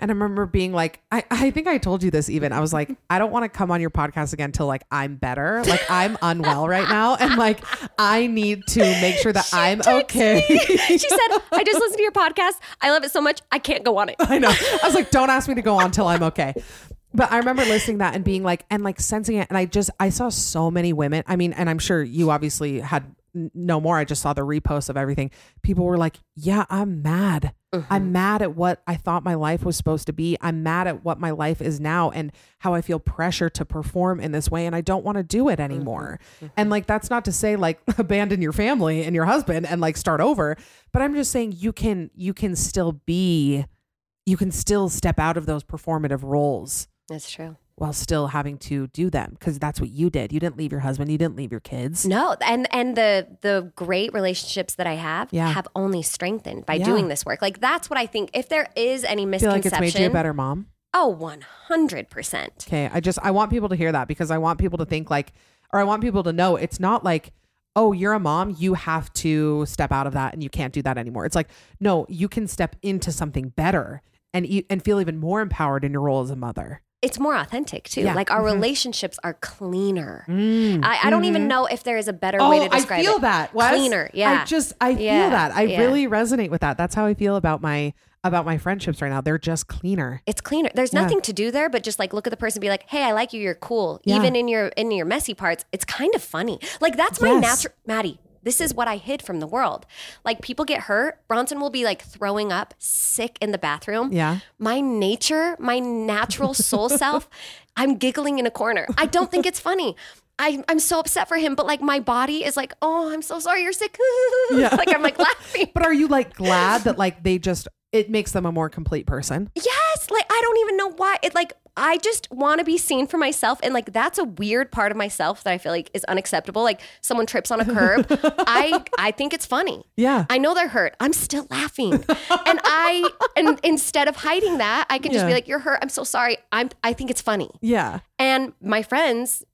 And I remember being like, I, I think I told you this even. I was like, I don't want to come on your podcast again till like I'm better. Like I'm unwell right now. And like I need to make sure that I'm okay. she said, I just listened to your podcast. I love it so much. I can't go on it. I know. I was like, don't ask me to go on till I'm okay. But I remember listening to that and being like, and like sensing it. And I just, I saw so many women. I mean, and I'm sure you obviously had no more. I just saw the reposts of everything. People were like, yeah, I'm mad. I'm mm-hmm. mad at what I thought my life was supposed to be. I'm mad at what my life is now and how I feel pressure to perform in this way. And I don't want to do it mm-hmm. anymore. Mm-hmm. And like, that's not to say like abandon your family and your husband and like start over. But I'm just saying you can, you can still be you can still step out of those performative roles That's true. While still having to do them because that's what you did. You didn't leave your husband, you didn't leave your kids. No, and and the the great relationships that I have Yeah. have only strengthened by Yeah. doing this work. Like that's what I think. If there is any I feel like misconception, it's made you a better mom. oh, one hundred percent. Okay. I just I want people to hear that because I want people to think like or I want people to know it's not like oh, you're a mom, you have to step out of that and you can't do that anymore. It's like, no, you can step into something better and e- and feel even more empowered in your role as a mother. It's more authentic too. Yeah. Mm-hmm. Like our relationships are cleaner. I, I don't even know if there is a better way to describe Mm-hmm. I feel it. that. Wes. Cleaner. Yeah. I just I Yeah, feel that. I yeah. really resonate with that. That's how I feel about my about my friendships right now. They're just cleaner. it's cleaner. There's nothing to do there, but just like look at the person, and be like, "Hey, I like you. You're cool." Even in your in your messy parts, it's kind of funny. Like that's my Yes. natural. Maddie, this is what I hid from the world. Like people get hurt. Bronson will be like throwing up, sick in the bathroom. Yeah. My nature, my natural soul self, I'm giggling in a corner. I don't think it's funny. I, I'm so upset for him, but like my body is like, oh, I'm so sorry you're sick. Yeah. like I'm like laughing. But are you like glad that like they just it makes them a more complete person? Yes, like I don't even know why. It like I just want to be seen for myself. And like, that's a weird part of myself that I feel like is unacceptable. Like someone trips on a curb. I, I think it's funny. Yeah. I know they're hurt. I'm still laughing. and I, and instead of hiding that, I can just Yeah. be like, you're hurt. I'm so sorry. I'm, I think it's funny. Yeah. And my friends,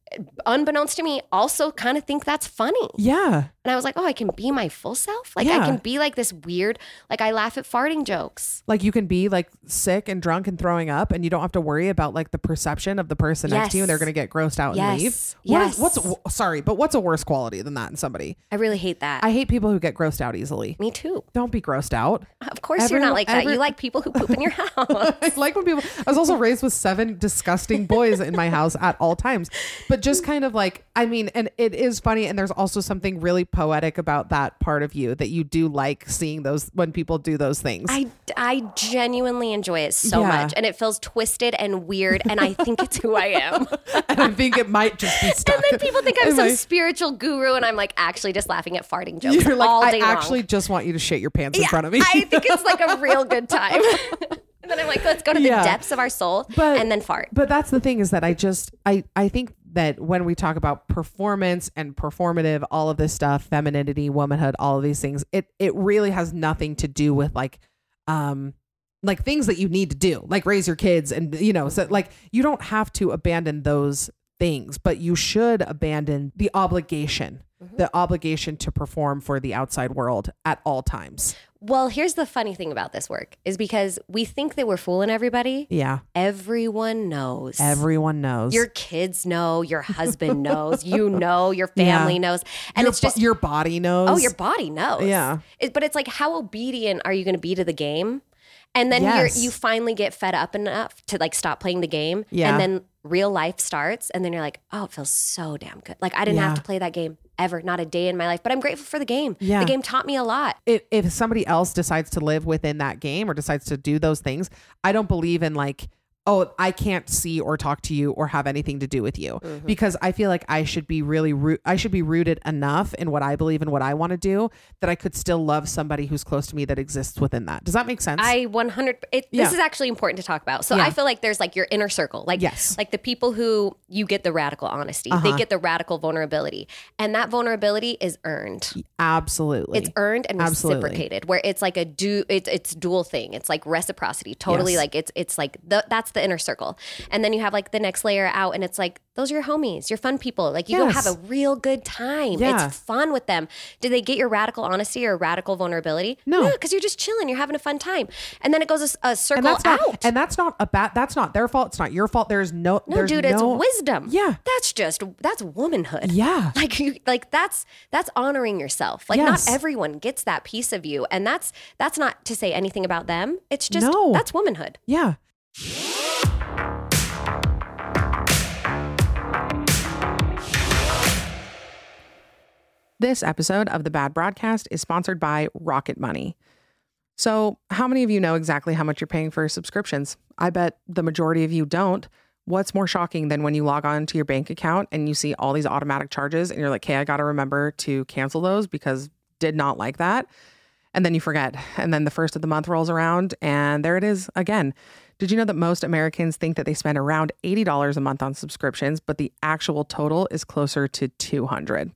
unbeknownst to me, also kind of think that's funny. Yeah. And I was like, oh, I can be my full self. Like I can be like this weird, like I laugh at farting jokes. Like you can be like sick and drunk and throwing up, and you don't have to worry about like the perception of the person next to you, and they're going to get grossed out and leave. What is- Yes. what's sorry, but what's a worse quality than that in somebody? I really hate that. I hate people who get grossed out easily. me too. Don't be grossed out. Of course, you're not like that. every- you like people who poop in your house. I like when people. I was also raised with seven disgusting boys in my house at all times, but just kind of like I mean, and it is funny, and there's also something really poetic about that part of you that you do like seeing those when people do those things. I, I genuinely enjoy it so Yeah. much. And it feels twisted and weird. And I think it's who I am. and I think it might just be stuck. and then people think I'm in some spiritual guru. And I'm like actually just laughing at farting jokes You're like, all I day long. actually just want you to shit your pants in front of me. I think it's like a real good time. and then I'm like, let's go to the Yeah. depths of our soul But- and then fart. But that's the thing is that I just I I think that when we talk about performance and performative, all of this stuff, femininity, womanhood, all of these things, it it really has nothing to do with like um like things that you need to do, like raise your kids and you know, so like you don't have to abandon those things, but you should abandon the obligation, the obligation to perform for the outside world at all times. Well, here's the funny thing about this work is because we think that we're fooling everybody. Yeah. Everyone knows. Everyone knows. Your kids know, your husband knows, you know, your Yeah. family knows. And your, it's just bo- your body knows. Oh, your body knows. Yeah. It- but it's like, how obedient are you going to be to the game? And then Yes. you're, you finally get fed up enough to like stop playing the game. Yeah. And then real life starts. And then you're like, oh, it feels so damn good. Like I didn't Yeah. have to play that game ever, not a day in my life. But I'm grateful for the game. Yeah. The game taught me a lot. if, if somebody else decides to live within that game or decides to do those things, I don't believe in like, oh, I can't see or talk to you or have anything to do with you Mm-hmm. because I feel like I should be really root. I should be rooted enough in what I believe and what I want to do that I could still love somebody who's close to me that exists within that. Does that make sense? I 100 it, Yeah. this is actually important to talk about. So Yeah. I feel like there's like your inner circle. Like Yes. like the people who you get the radical honesty. Uh-huh. They get the radical vulnerability. And that vulnerability is earned. Absolutely. It's earned and Absolutely. reciprocated where it's like a do it's it's dual thing. It's like reciprocity. Totally Yes. like it's it's like the, that's the inner circle. And then you have like the next layer out and it's like those are your homies, your fun people. Like you go have a real good time. Yeah. It's fun with them. Did they get your radical honesty or radical vulnerability? No. because you're just chilling. You're having a fun time. And then it goes a, a and circle not, out. and that's not a bad. That's not their fault. It's not your fault. There's no. no, there's dude, it's wisdom. Yeah. That's just that's womanhood. Yeah. Like you like that's that's honoring yourself. Like Yes. not everyone gets that piece of you. And that's that's not to say anything about them. It's just No. that's womanhood. Yeah. This episode of the Bad Broadcast is sponsored by Rocket Money. So, how many of you know exactly how much you're paying for subscriptions? I bet the majority of you don't. What's more shocking than when you log on to your bank account and you see all these automatic charges and you're like, hey, I got to remember to cancel those because did not like that. And then you forget. And then the first of the month rolls around and there it is again. Did you know that most Americans think that they spend around $80 a month on subscriptions, but the actual total is closer to 200?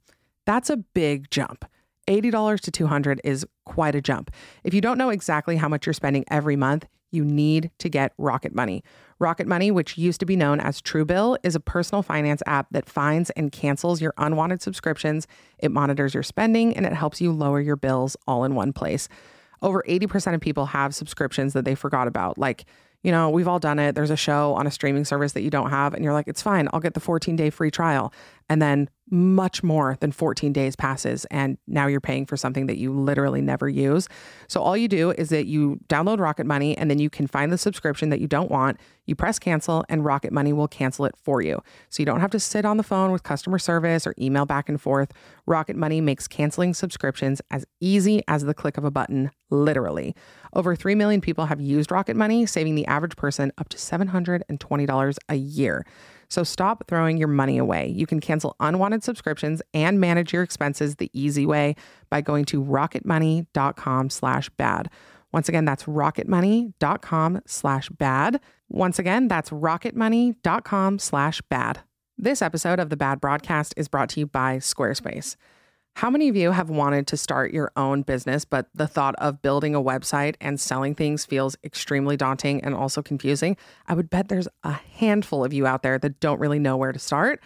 That's a big jump. $80 to 200 is quite a jump. If you don't know exactly how much you're spending every month, you need to get Rocket Money. Rocket Money, which used to be known as Truebill, is a personal finance app that finds and cancels your unwanted subscriptions. It monitors your spending and it helps you lower your bills all in one place. Over 80% of people have subscriptions that they forgot about. Like, you know, we've all done it. There's a show on a streaming service that you don't have, and you're like, it's fine. I'll get the 14 day free trial. And then much more than 14 days passes, and now you're paying for something that you literally never use. So all you do is that you download Rocket Money, and then you can find the subscription that you don't want. You press cancel, and Rocket Money will cancel it for you. So you don't have to sit on the phone with customer service or email back and forth. Rocket Money makes canceling subscriptions as easy as the click of a button, literally. Over 3 million people have used Rocket Money, saving the average person up to $720 a year. So stop throwing your money away. You can cancel unwanted subscriptions and manage your expenses the easy way by going to rocketmoney.com slash bad. Once again, that's rocketmoney.com slash bad. Once again, that's rocketmoney.com slash bad. This episode of the Bad Broadcast is brought to you by Squarespace. How many of you have wanted to start your own business, but the thought of building a website and selling things feels extremely daunting and also confusing? I would bet there's a handful of you out there that don't really know where to start.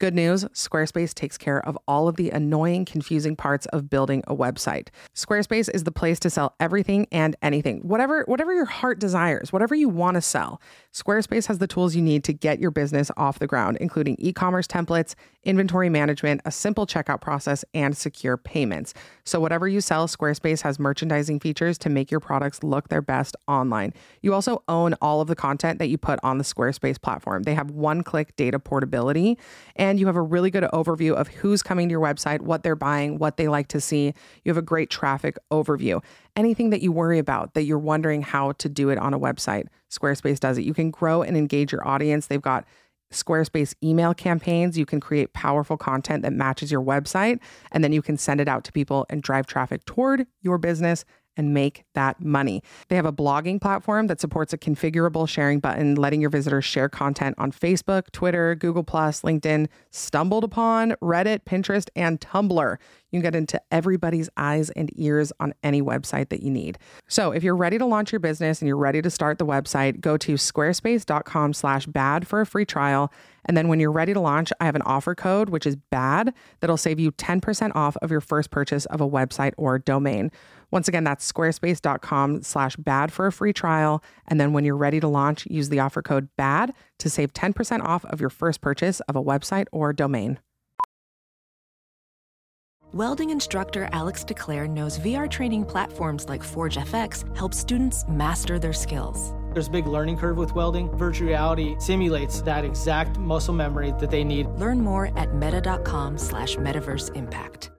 Good news Squarespace takes care of all of the annoying, confusing parts of building a website. Squarespace is the place to sell everything and anything, whatever, whatever your heart desires, whatever you want to sell. Squarespace has the tools you need to get your business off the ground, including e commerce templates, inventory management, a simple checkout process, and secure payments. So, whatever you sell, Squarespace has merchandising features to make your products look their best online. You also own all of the content that you put on the Squarespace platform. They have one click data portability, and you have a really good overview of who's coming to your website, what they're buying, what they like to see. You have a great traffic overview. Anything that you worry about that you're wondering how to do it on a website, Squarespace does it. You can grow and engage your audience. They've got Squarespace email campaigns. You can create powerful content that matches your website, and then you can send it out to people and drive traffic toward your business and make that money. They have a blogging platform that supports a configurable sharing button, letting your visitors share content on Facebook, Twitter, Google, LinkedIn, Stumbled Upon, Reddit, Pinterest, and Tumblr. You can get into everybody's eyes and ears on any website that you need. So if you're ready to launch your business and you're ready to start the website, go to squarespace.com slash bad for a free trial. And then when you're ready to launch, I have an offer code, which is BAD, that'll save you 10% off of your first purchase of a website or domain. Once again, that's squarespace.com slash bad for a free trial. And then when you're ready to launch, use the offer code BAD to save 10% off of your first purchase of a website or domain. Welding instructor Alex DeClaire knows VR training platforms like Forge FX help students master their skills. There's a big learning curve with welding. Virtual reality simulates that exact muscle memory that they need. Learn more at meta.com slash metaverse impact.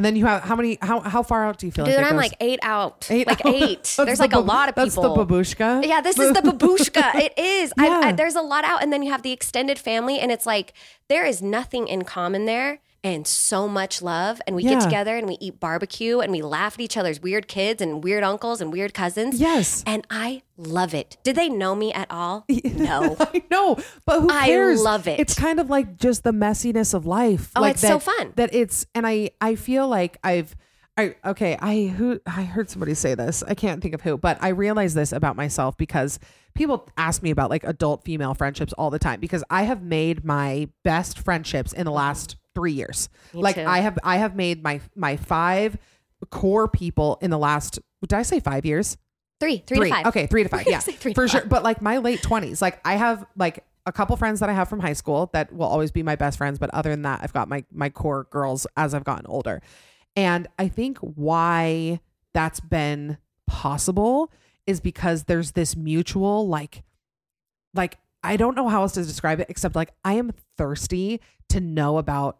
And then you have how many? How how far out do you feel Dude, like I'm goes? like eight out. Eight like out? eight. There's the like a lot of people. That's the babushka. Yeah, this is the babushka. It is. I, I, there's a lot out, and then you have the extended family, and it's like there is nothing in common there, and so much love. And we Yeah. get together and we eat barbecue, and we laugh at each other's weird kids and weird uncles and weird cousins. Yes. and I love it. Did they know me at all? No. I know, but who I cares? love it. It's kind of like just the messiness of life. Oh, like it's that, so fun. That it's and I I feel like I've I okay I who I heard somebody say this. I can't think of who, but I realize this about myself because people ask me about like adult female friendships all the time because I have made my best friendships in the last three years. like too. I have I have made my my five core people in the last. Did I say five years? Three, three, to five. Okay, three to five. Yeah, three for sure. five. But like my late twenties, like I have like a couple friends that I have from high school that will always be my best friends. But other than that, I've got my my core girls as I've gotten older, and I think why that's been possible is because there's this mutual like like I don't know how else to describe it except like I am thirsty to know about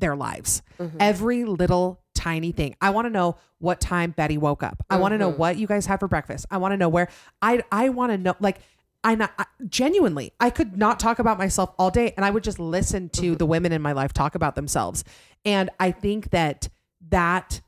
their lives. Mm-hmm. Every little tiny thing. I want to know what time Betty woke up. I want to know what you guys had for breakfast. I want to know where I I want to know like I not I, genuinely I could not talk about myself all day and I would just listen to the women in my life talk about themselves. And I think that that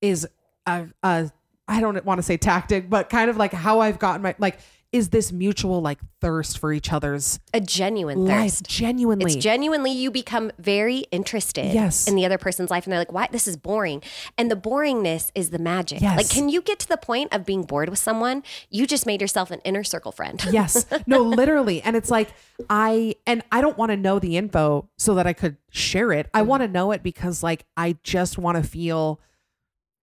is a, a I don't want to say tactic, but kind of like how I've gotten my like is this mutual like thirst for each other's A genuine life thirst. genuinely. It's genuinely you become very interested Yes. in the other person's life and they're like, why this is boring. And the boringness is the magic. Yes. Like, can you get to the point of being bored with someone? You just made yourself an inner circle friend. yes. No, literally. And it's like I and I don't want to know the info so that I could share it. I mm-hmm. want to know it because like I just want to feel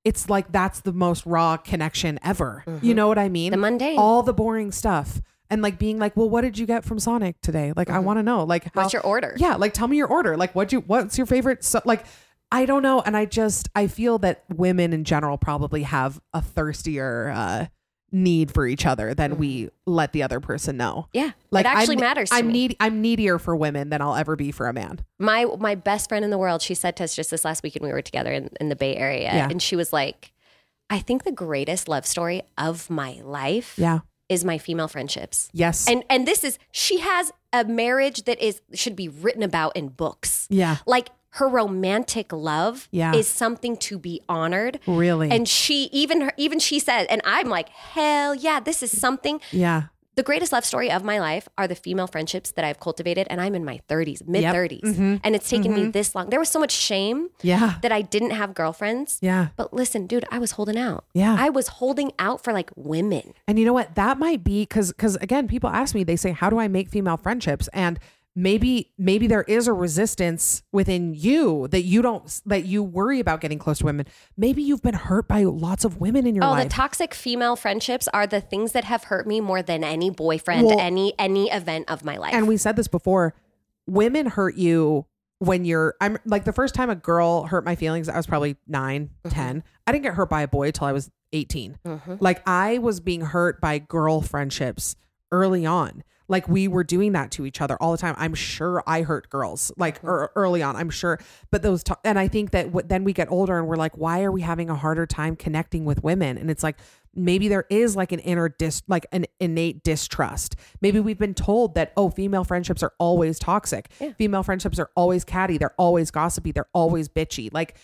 it's like that's the most raw connection ever. You know what I mean? The mundane. All the boring stuff. And like being like, well, what did you get from Sonic today? Like, I want to know. Like, What's your order? Yeah, like tell me your order. Like, what you what's your favorite? So, like, I don't know. And I just I feel that women in general probably have a thirstier uh, need for each other than we mm-hmm. let the other person know. Yeah. Like it actually I'm, matters to I'm I'm needier for women than I'll ever be for a man. my my best friend in the world, she said to us just this last weekend we were together in, in the Bay Area. Yeah. And she was like, I think the greatest love story of my life Yeah. is my female friendships. Yes. And and this is she has a marriage that is should be written about in books. Yeah. Like her romantic love Yeah. is something to be honored. Really? And she even her, even she said, and I'm like, hell yeah, this is something. yeah. The greatest love story of my life are the female friendships that I've cultivated, and I'm in my 30s, mid 30s, Mm-hmm. and it's taken me this long. There was so much shame Yeah. that I didn't have girlfriends. Yeah. But listen, dude, I was holding out. Yeah. I was holding out for like women. And you know what? That might be because because again, people ask me, they say, How do I make female friendships? And maybe maybe there is a resistance within you that you don't that you worry about getting close to women. Maybe you've been hurt by lots of women in your life. Oh, the toxic female friendships are the things that have hurt me more than any boyfriend, Well- any any event of my life. and we said this before women hurt you when you're i'm like the first time a girl hurt my feelings i was probably 9 Mm-hmm. 10 i didn't get hurt by a boy till i was 18 like i was being hurt by girl friendships early on like we were doing that to each other all the time. I'm sure i hurt girls like Mm-hmm. early on i'm sure. But those to- and i think that w- then we get older and we're like why are we having a harder time connecting with women? And it's like maybe there is like an inner dis like an innate distrust. Maybe we've been told that oh female friendships are always toxic. Female friendships are always catty. They're always gossipy. They're always bitchy. Like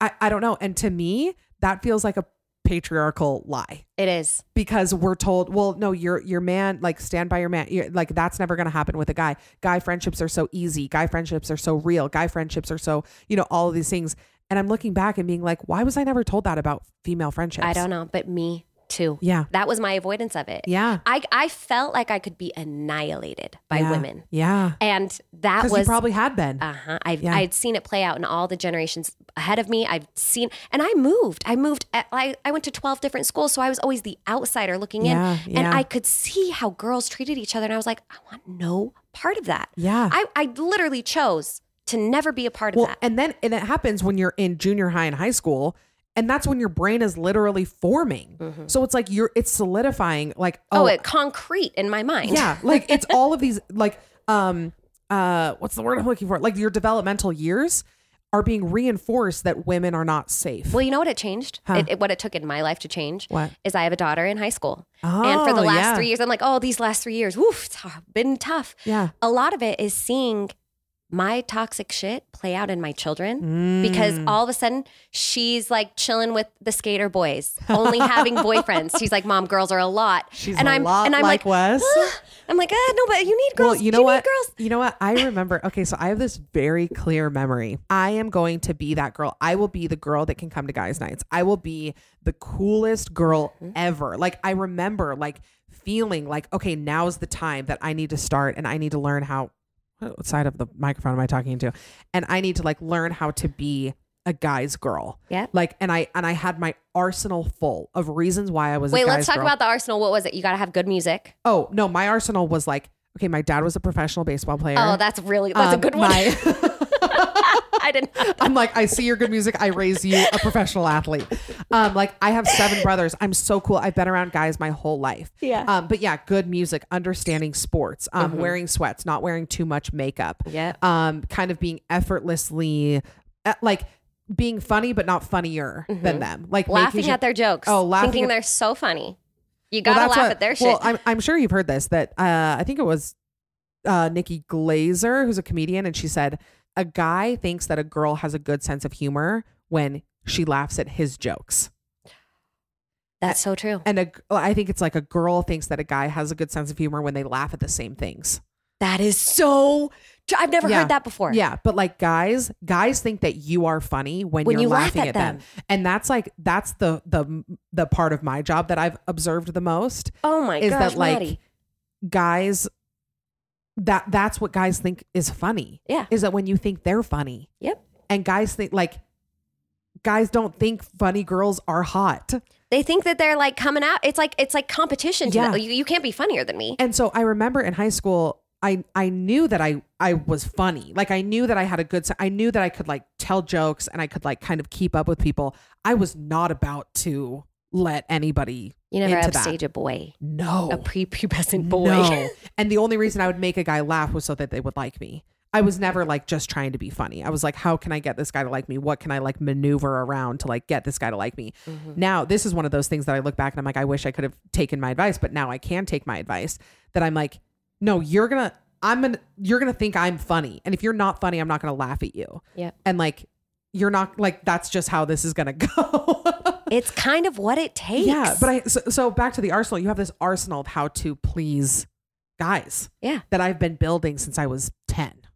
i i don't know. And to me that feels like a patriarchal lie it is. because we're told, well, no, your your man, like stand by your man. You're, like that's never going to happen with a guy. Guy friendships are so easy. Guy friendships are so real. Guy friendships are so, you know, all of these things. And I'm looking back and being like, why was I never told that about female friendships? I don't know, but me too. Yeah. That was my avoidance of it. Yeah. I I felt like I could be annihilated by Yeah. women. Yeah. And that was you probably had been. Uh huh. I've Yeah. I'd seen it play out in all the generations ahead of me. I've seen, and I moved. I moved. At, I I went to twelve different schools, so I was always the outsider looking Yeah, in, yeah. and I could see how girls treated each other, and I was like, I want no part of that. Yeah. I I literally chose to never be a part of that. and then and it happens when you're in junior high and high school. And that's when your brain is literally forming. So it's like you're it's solidifying like Mm-hmm. oh, oh, it concrete in my mind. Yeah, like it's all of these like um uh what's the word I'm looking for? Like your developmental years are being reinforced that women are not safe. Well, you know what it changed? Huh. It, it- what it took in my life to change What? is I have a daughter in high school. and for the Oh, last yeah. three years, I'm like, oh, these last three years, woof, it's been tough. Yeah. A lot of it is seeing my toxic shit play out in my children because Mm. all of a sudden she's like chilling with the skater boys, only having boyfriends. She's like, Mom, girls are a lot. She's and a I'm lot and I'm like like, Wes. "Ah." I'm like, ah, no, but you need girls. Well, you know need what? girls. You know what? I remember. Okay, so I have this very clear memory. I am going to be that girl. I will be the girl that can come to guys' nights. I will be the coolest girl Mm-hmm. ever. Like I remember, like feeling like, okay, now's the time that I need to start, and I need to learn how. What side of the microphone am I talking into? And I need to like learn how to be a guy's girl. Yeah. Like, and I and I had my arsenal full of reasons why I was. Wait, a let's talk girl. about the Arsenal. What was it? You got to have good music. Oh no, my arsenal was like okay. My dad was a professional baseball player. Oh, that's really, that's a Um, good one. my- I didn't. I'm like, I see your good music. I raise you a professional athlete. Um, like I have seven brothers. I'm so cool. I've been around guys my whole life. Yeah. Um, but yeah, good music, understanding sports, um, wearing sweats, not wearing too much makeup. Yeah. Um, kind of being effortlessly, uh, like being funny but not funnier than them. Like laughing sure- at their jokes. Oh, laughing thinking at- they're so funny. You gotta that's laugh what- at their shit. Well, I'm, I'm sure you've heard this that uh, I think it was uh, Nikki Glazer, who's a comedian, and she said a guy thinks that a girl has a good sense of humor when she laughs at his jokes, That's so true. and a, I think it's like a girl thinks that a guy has a good sense of humor when they laugh at the same things. That is so. I've never Yeah. heard that before. Yeah, but like guys, guys think that you are funny when, When you're you laugh laughing at at them. and that's like that's the the the part of my job that I've observed the most. Oh my is gosh, that like Maddie. guys that that's what guys think is funny Yeah. is that when you think they're funny Yep. and guys think like guys don't think funny girls are hot They think that they're like coming out. It's like it's like competition. To Yeah. You, you can't be funnier than me. and so i remember in high school i i knew that i i was funny like i knew that i had a good i knew that i could like tell jokes and i could like kind of keep up with people i was not about to let anybody You never upstage a boy, no a prepubescent boy. No. and the only reason I would make a guy laugh was so that they would like me. I was never like just trying to be funny. I was like, how can I get this guy to like me? What can I like maneuver around to like get this guy to like me? Mm-hmm. Now, this is one of those things that I look back and I'm like, I wish I could have taken my advice, but now I can take my advice that I'm like, no, you're going to I'm gonna you're gonna think I'm funny. And if you're not funny, I'm not gonna laugh at you. Yep. And like you're not like that's just how this is gonna go. It's kind of what it takes. yeah. But I so, so back to the arsenal, you have this arsenal of how to please guys yeah. that I've been building since I was 10.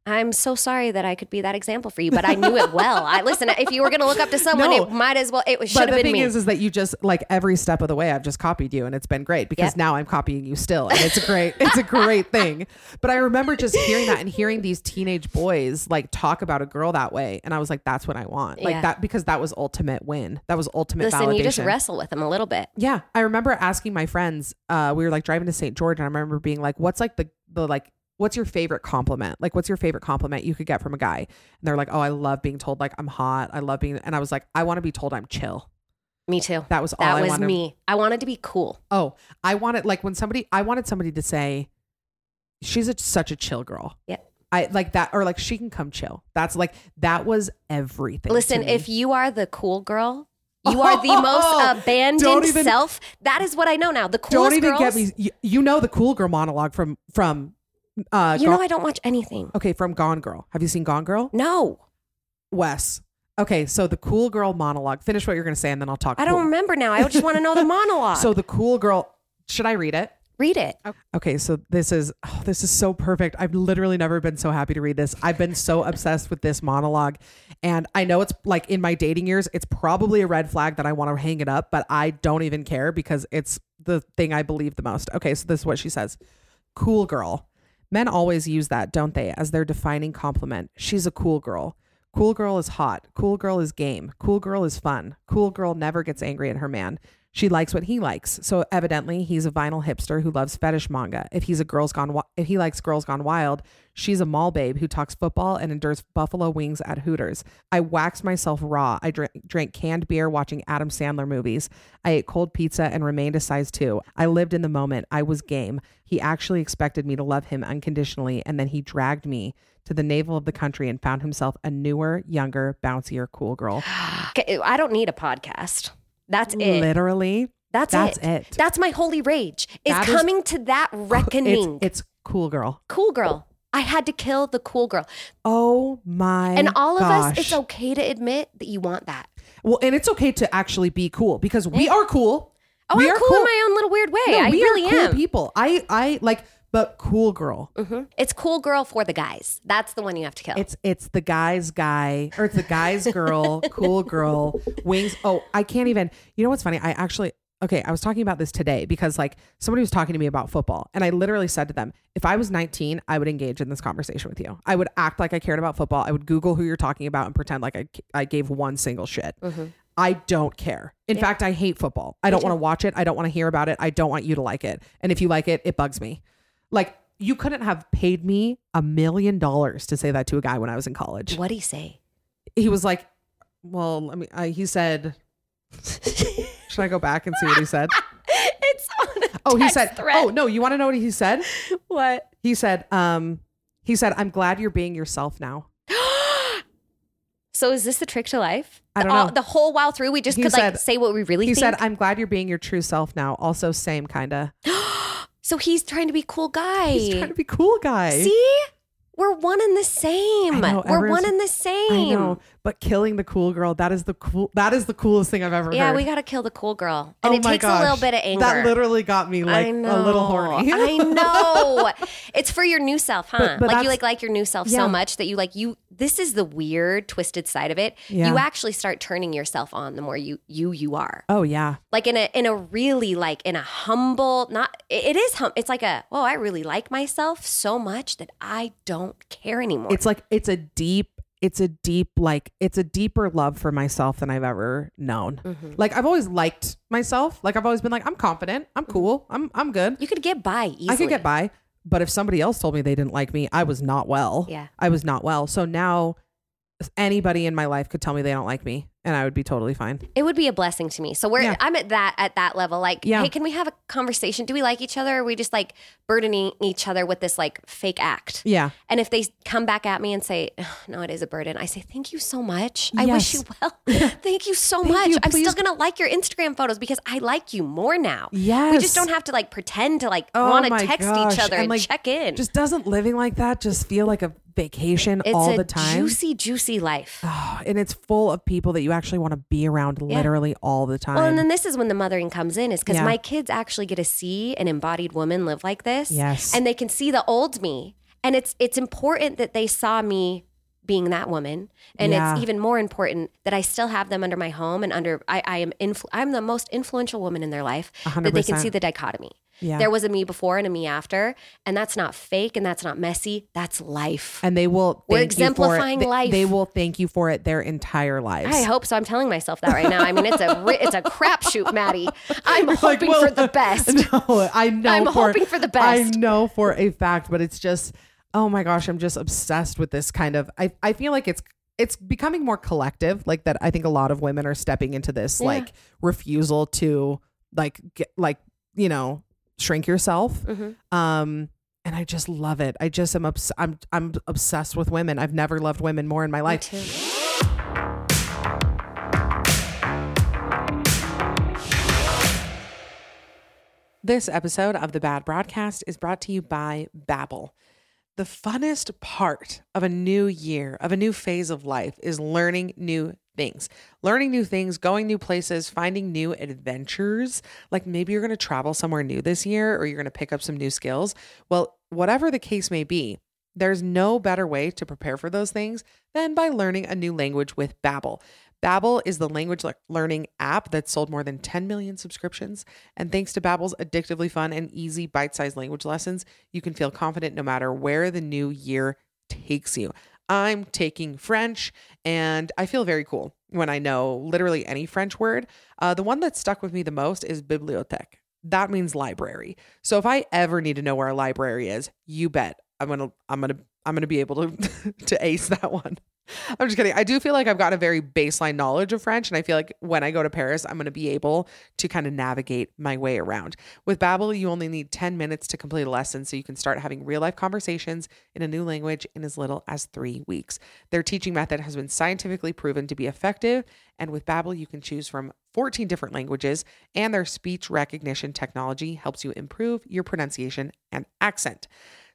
I'm so sorry that I could be that example for you, but I knew it well. I listen. If you were going to look up to someone, No. it might as well. It should But the been thing me. is, is that you just like every step of the way, I've just copied you, and it's been great because Yep. now I'm copying you still, and it's a great, it's a great thing. But I remember just hearing that and hearing these teenage boys like talk about a girl that way, and I was like, that's what I want, like Yeah. that because that was ultimate win, that was ultimate listen, validation. you just wrestle with them a little bit. Yeah, I remember asking my friends. Uh, we were like driving to St. George, and I remember being like, "What's like the the like." What's your favorite compliment? Like, what's your favorite compliment you could get from a guy? And they're like, "Oh, I love being told like I'm hot. I love being," and I was like, "I want to be told I'm chill." Me too. That was all That I was wanted. me. I wanted to be cool. Oh, I wanted like when somebody I wanted somebody to say she's a, such a chill girl. Yeah. I like that or like she can come chill. That's like that was everything. Listen, if you are the cool girl, you are the most abandoned even- self. That is what I know now. The cool girl. don't even girls. get me you, you know the cool girl monologue from from uh You know I don't watch anything. Okay, from Gone Girl. Have you seen Gone Girl? No, Wes. Okay, so the cool girl monologue. Finish what you're going to say and then I'll talk. I don't remember now. I just want to know the monologue. So the cool girl, should I read it? read it. Okay, so this is oh, this is so perfect. I've literally never been so happy to read this. I've been so obsessed with this monologue, and I know it's like in my dating years, it's probably a red flag that I want to hang it up, but I don't even care because it's the thing I believe the most. Okay, so this is what she says: "Cool girl." Men always use that, don't they, as their defining compliment. She's a cool girl. Cool girl is hot. Cool girl is game. Cool girl is fun. Cool girl never gets angry at her man. She likes what he likes. So evidently, he's a vinyl hipster who loves fetish manga. If he's a girls gone, if he likes girls gone wild, she's a mall babe who talks football and endures buffalo wings at Hooters. I waxed myself raw. I drank, drank canned beer watching Adam Sandler movies. I ate cold pizza and remained a size two. I lived in the moment. I was game. He actually expected me to love him unconditionally, and then he dragged me to the navel of the country and found himself a newer, younger, bouncier, cool girl. I don't need a podcast. That's it. Literally, That's, that's it. it. That's my holy rage. Is That is- coming to that reckoning. it's, it's cool girl. cool girl. I had to kill the cool girl. Oh my! and all of us, it's okay to admit that you want that. Well, and it's okay to actually be cool because we are cool. Oh, we I'm are cool, in my own little weird way. No, I we really are cool am. people. I I like, but cool girl. Mhm. It's cool girl for the guys. That's the one you have to kill. It's it's the guy's guy or it's the guy's girl, cool girl, wings. Oh, I can't even. You know what's funny? I actually okay. I was talking about this today because like somebody was talking to me about football, and I literally said to them, if I was 19, I would engage in this conversation with you. I would act like I cared about football. I would Google who you're talking about and pretend like I I gave one single shit. I don't care. In fact, I hate football. I don't want to watch it. I don't want to hear about it. I don't want you to like it. And if you like it, it bugs me. Like you couldn't have paid me a million dollars to say that to a guy when I was in college. What'd he say? He was like, "Well, I mean, Uh, he said, "Should I go back and see what he said?" it's on a Oh, he said, thread. "Oh no, you want to know what he said?" what? He said, "Um, he said, I'm glad you're being yourself now." So is this the trick to life? I don't All- know. The whole while through, we just He could like said- say what we really He think. said, "I'm glad you're being your true self now." Also, same kind of. so he's trying to be cool guy. He's trying to be cool, guy. See, we're one and the same. Know, we're one and the same. I know, but killing the cool girl, that is the cool that is the coolest thing I've ever Yeah, heard. we got to kill the cool girl, and Oh it takes a little bit of anger. That literally got me like a little horny. I know. It's for your new self, huh? But- but like you like like your new self Yeah. so much that you like you. This is the weird, twisted side of it. Yeah. You actually start turning yourself on the more you you you are. oh yeah. Like in a in a really like in a humble, not it it is hum. It's like a oh, I really like myself so much that I don't care anymore. It's like it's a deep it's a deep like it's a deeper love for myself than I've ever known. Mm-hmm. Like I've always liked myself. Like I've always been like I'm confident. I'm cool. I'm I'm good. you could get by easily. I could get by. But if somebody else told me they didn't like me, I was not well. Yeah. I was not well. So now anybody in my life could tell me they don't like me and I would be totally fine. It would be a blessing to me. So we're Yeah. I'm at that at that level. Like, Yeah. hey, can we have a conversation? Do we like each other? Or are we just like burdening each other with this like fake act? Yeah. And if they come back at me and say, "Ugh, "No, it is a burden," I say, "Thank you so much. I wish you well. Thank you so Thank much. you. I'm still gonna like your Instagram photos because I like you more now. Yeah. We just don't have to like pretend to like Oh want to text gosh. each other and, like, check in. Just doesn't living like that just feel like a vacation it's all the time? juicy, juicy life. Oh, and it's full of people that you actually want to be around literally all the time. Well, and then this is when the mothering comes in, is because Yeah. my kids actually get to see an embodied woman live like this. Yes. And they can see the old me. And it's it's important that they saw me being that woman. And Yeah. it's even more important that I still have them under my home and under I, I am influ- I'm the most influential woman in their life. A hundred That they can see the dichotomy. Yeah. There was a me before and a me after. And that's not fake and that's not messy. That's life. and they will We're thank you for it. exemplifying They- life. They will thank you for it their entire lives. I hope so. I'm telling myself that right now. I mean, it's a it's a crapshoot, Maddie. I'm Like, hoping well, for the best. No, I know. I'm for- hoping for the best. I know for a fact, but it's just, oh my gosh, I'm just obsessed with this kind of. I I feel like it's it's becoming more collective. Like that, I think a lot of women are stepping into this Yeah. like refusal to like get like you know shrink yourself. Mhm. Um. And I just love it. I just am obs- I'm I'm obsessed with women. I've never loved women more in my Me life. too. This episode of the Bad Broadcast is brought to you by Babbel. The funnest part of a new year, of a new phase of life is learning new things. Learning new things, going new places, finding new adventures. Like maybe you're going to travel somewhere new this year or you're going to pick up some new skills. Well, whatever the case may be, there's no better way to prepare for those things than by learning a new language with Babbel. Babbel is the language le- learning app that's sold more than 10 million subscriptions, and thanks to Babbel's addictively fun and easy bite-sized language lessons, you can feel confident no matter where the new year takes you. I'm taking French, and I feel very cool when I know literally any French word. Uh, the one that stuck with me the most is bibliothèque. That means library. So if I ever need to know where a library is, you bet I'm gonna I'm gonna I'm gonna be able to to ace that one. I'm just kidding. I do feel like I've got a very baseline knowledge of French, and I feel like when I go to Paris, I'm going to be able to kind of navigate my way around. With Babbel, you only need 10 minutes to complete a lesson, so you can start having real life conversations in a new language in as little as three weeks. Their teaching method has been scientifically proven to be effective, and with Babbel, you can choose from 14 different languages, and their speech recognition technology helps you improve your pronunciation and accent.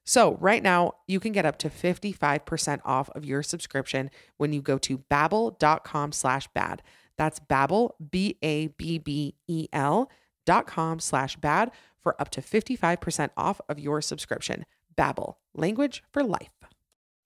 So right now you can get up to 55% off of your subscription when you go to babbel.com slash bad. That's Babbel, B-A-B-B-E-L dot com slash bad for up to 55% off of your subscription. Babbel, language for life.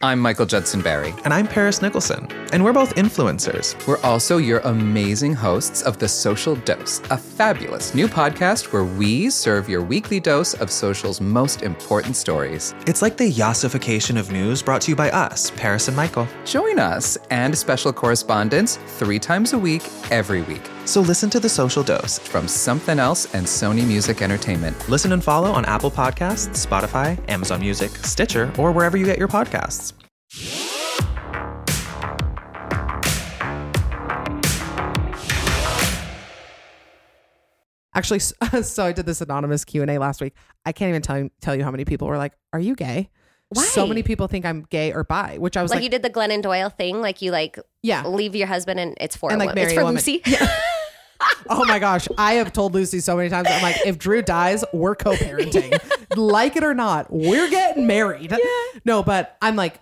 I'm Michael Judson Berry. And I'm Paris Nicholson, and we're both influencers. We're also your amazing hosts of The Social Dose, a fabulous new podcast where we serve your weekly dose of social's most important stories. It's like the yassification of news brought to you by us, Paris and Michael. Join us and special correspondents three times a week, every week, So listen to The Social Dose. from Something Else and Sony Music Entertainment. Listen and follow on Apple Podcasts, Spotify, Amazon Music, Stitcher, or wherever you get your podcasts. Actually, so I did this anonymous Q&A last week. I can't even tell you, tell you how many people were like, are you gay? Why? So many people think I'm gay or bi, which I was Like, like, you did the Glennon Doyle thing, like you like yeah. leave your husband and it's for And, a like, woman. marry It's a for woman. Lucy. Oh my gosh. I have told Lucy so many times. I'm like, if Drew dies, we're co parenting. like it or not, we're getting married. No, but I'm like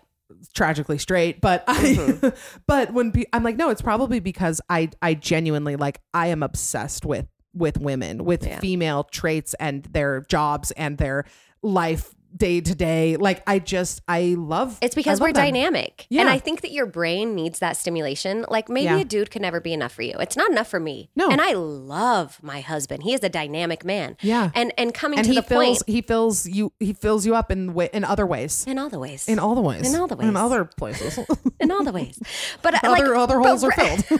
tragically straight. But I, Mm-hmm. but when pe- I'm like, no, it's probably because I, I genuinely like, I am obsessed with, with women, with Yeah. female traits and their jobs and their life day to day. Like, I just, I love It's because love we're them. dynamic. Yeah. And I think that your brain needs that stimulation. Like maybe Yeah. a dude could never be enough for you. It's not enough for me. No. And I love my husband. He is a dynamic man. Yeah. And and coming And to he the fills, point he fills you, he fills you up in, wa- in other ways. in all the ways. In all the ways. In all the ways. In other places. in all the ways. But uh, like other other but holes are filled.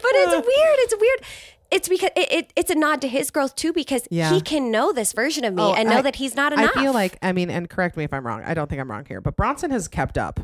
but it's weird. It's weird. It's because it, it, it's a nod to his growth too because Yeah. he can know this version of me Oh, and know I- that he's not enough. I feel like, I mean, and correct me if I'm wrong. I don't think I'm wrong here, but Bronson has kept up.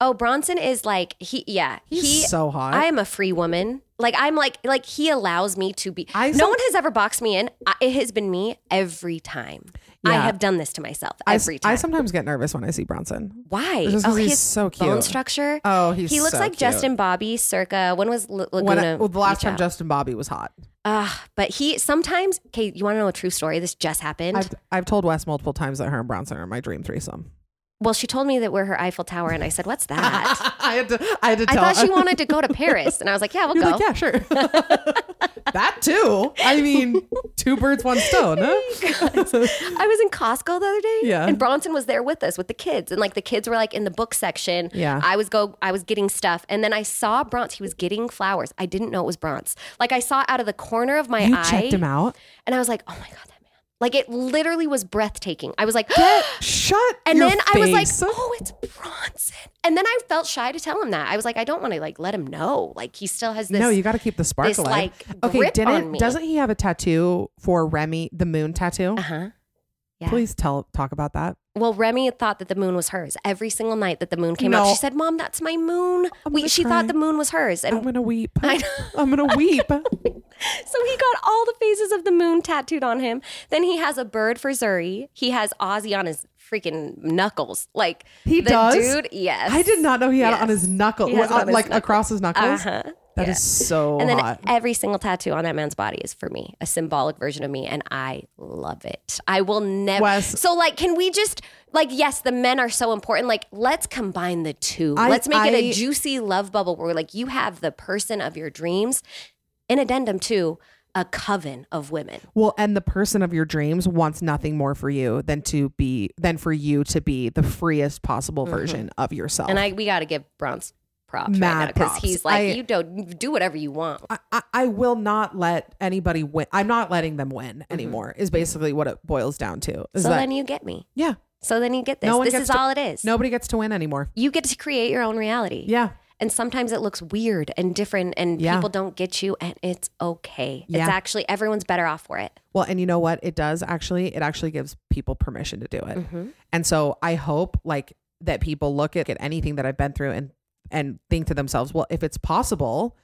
oh, Bronson is like he yeah He's he so hot. I am a free woman. Like I'm like like he allows me to be. I no one has ever boxed me in. I, it has been me every time. I have done this to myself I every time. I sometimes get nervous when I see Bronson. Why? Oh, he's his so cute. Bone structure. Oh, he's he looks so like cute. Justin Bobby circa. When was L- Laguna? When I, well, the last time out? Justin Bobby was hot. Ah, but he sometimes. Okay, you want to know a true story? This just happened. I've, I've told Wes multiple times that her and Bronson are my dream threesome. Well, she told me that we're her Eiffel Tower, and I said, "What's that?" I had to. I had to I tell. thought she wanted to go to Paris, and I was like, "Yeah, we'll You're go." like, yeah, sure. that too. I mean, two birds, one stone. Huh? I was in Costco the other day, Yeah. and Bronson was there with us with the kids, and like the kids were like in the book section. Yeah. I was go, I was getting stuff, and then I saw Bronze. He was getting flowers. I didn't know it was Bronze. Like I saw out of the corner of my you eye, checked him out. and I was like, "Oh my god, that man!" Like it literally was breathtaking. I was like, Shut. and then I was like, face. "Oh, it's Bronson," and then I felt shy to tell him that. I was like, "I don't want to like let him know. Like he still has this." no, you got to keep the spark this, alive. like, okay, didn't doesn't he have a tattoo for Remy, the moon tattoo? Uh huh. Yeah. Please tell talk about that. Well, Remy thought that the moon was hers. Every single night that the moon came up, she said, "Mom, that's my moon." We, she cry. thought the moon was hers, and I'm gonna weep. I. I'm gonna weep. so he got all the phases of the moon tattooed on him. Then he has a bird for Zuri. He has Ozzy on his freaking knuckles. Like He the does? dude. Yes, I did not know he had it on his knuckle, has his like knuckles. across his knuckles. Uh-huh. That is Yeah. so And then hot. every single tattoo on that man's body is for me, a symbolic version of me, and I love it. I will never. Wes- So, like, can we just like, yes, the men are so important. Like, let's combine the two. I- let's make it a juicy love bubble where, like, you have the person of your dreams. In addendum to a coven of women. Well, and the person of your dreams wants nothing more for you than to be than for you to be the freest possible version of yourself. Mm-hmm. And I, we got to give Bronze props Mad right because he's like, I- you don't do whatever you want. I, I, I will not let anybody win. I'm not letting them win anymore. Is basically what it boils down to. Mm-hmm. so that then you get me. yeah, So then you get this. No this is to- all it is. nobody gets to win anymore. You get to create your own reality. Yeah, And sometimes it looks weird and different and Yeah. people don't get you and it's okay. Yeah. It's actually everyone's better off for it. Well, and you know what? It does actually, it actually gives people permission to do it. Mm-hmm. And so I hope like that people look at, at anything that I've been through and and think to themselves, well, if it's possible,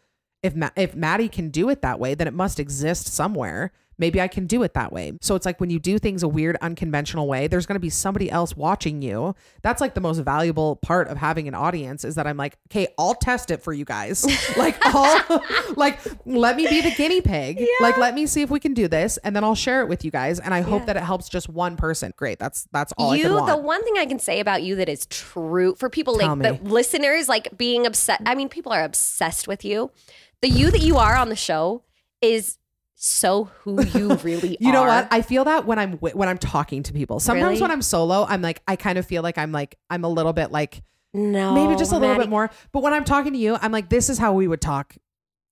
if Ma- if Maddie can do it that way, then it must exist somewhere. Maybe I can do it that way. So it's like when you do things a weird, unconventional way, there's going to be somebody else watching you. That's like the most valuable part of having an audience is that I'm like, okay, I'll test it for you guys. like, I'll like let me be the guinea pig. Like, let me see if we can do this, and then I'll share it with you guys. And I hope that it helps just one person. Great. That's that's all you the one thing I can say about you that is true for people Tell like the listeners like being obsessed I mean people are obsessed with you. The you that you are on the show is so who you really You know what? I feel that when I'm when I'm talking to people. Sometimes Really? when I'm solo, I'm like I kind of feel like I'm like I'm a little bit like no. maybe just a little bit more. But when I'm talking to you, I'm like this is how we would talk.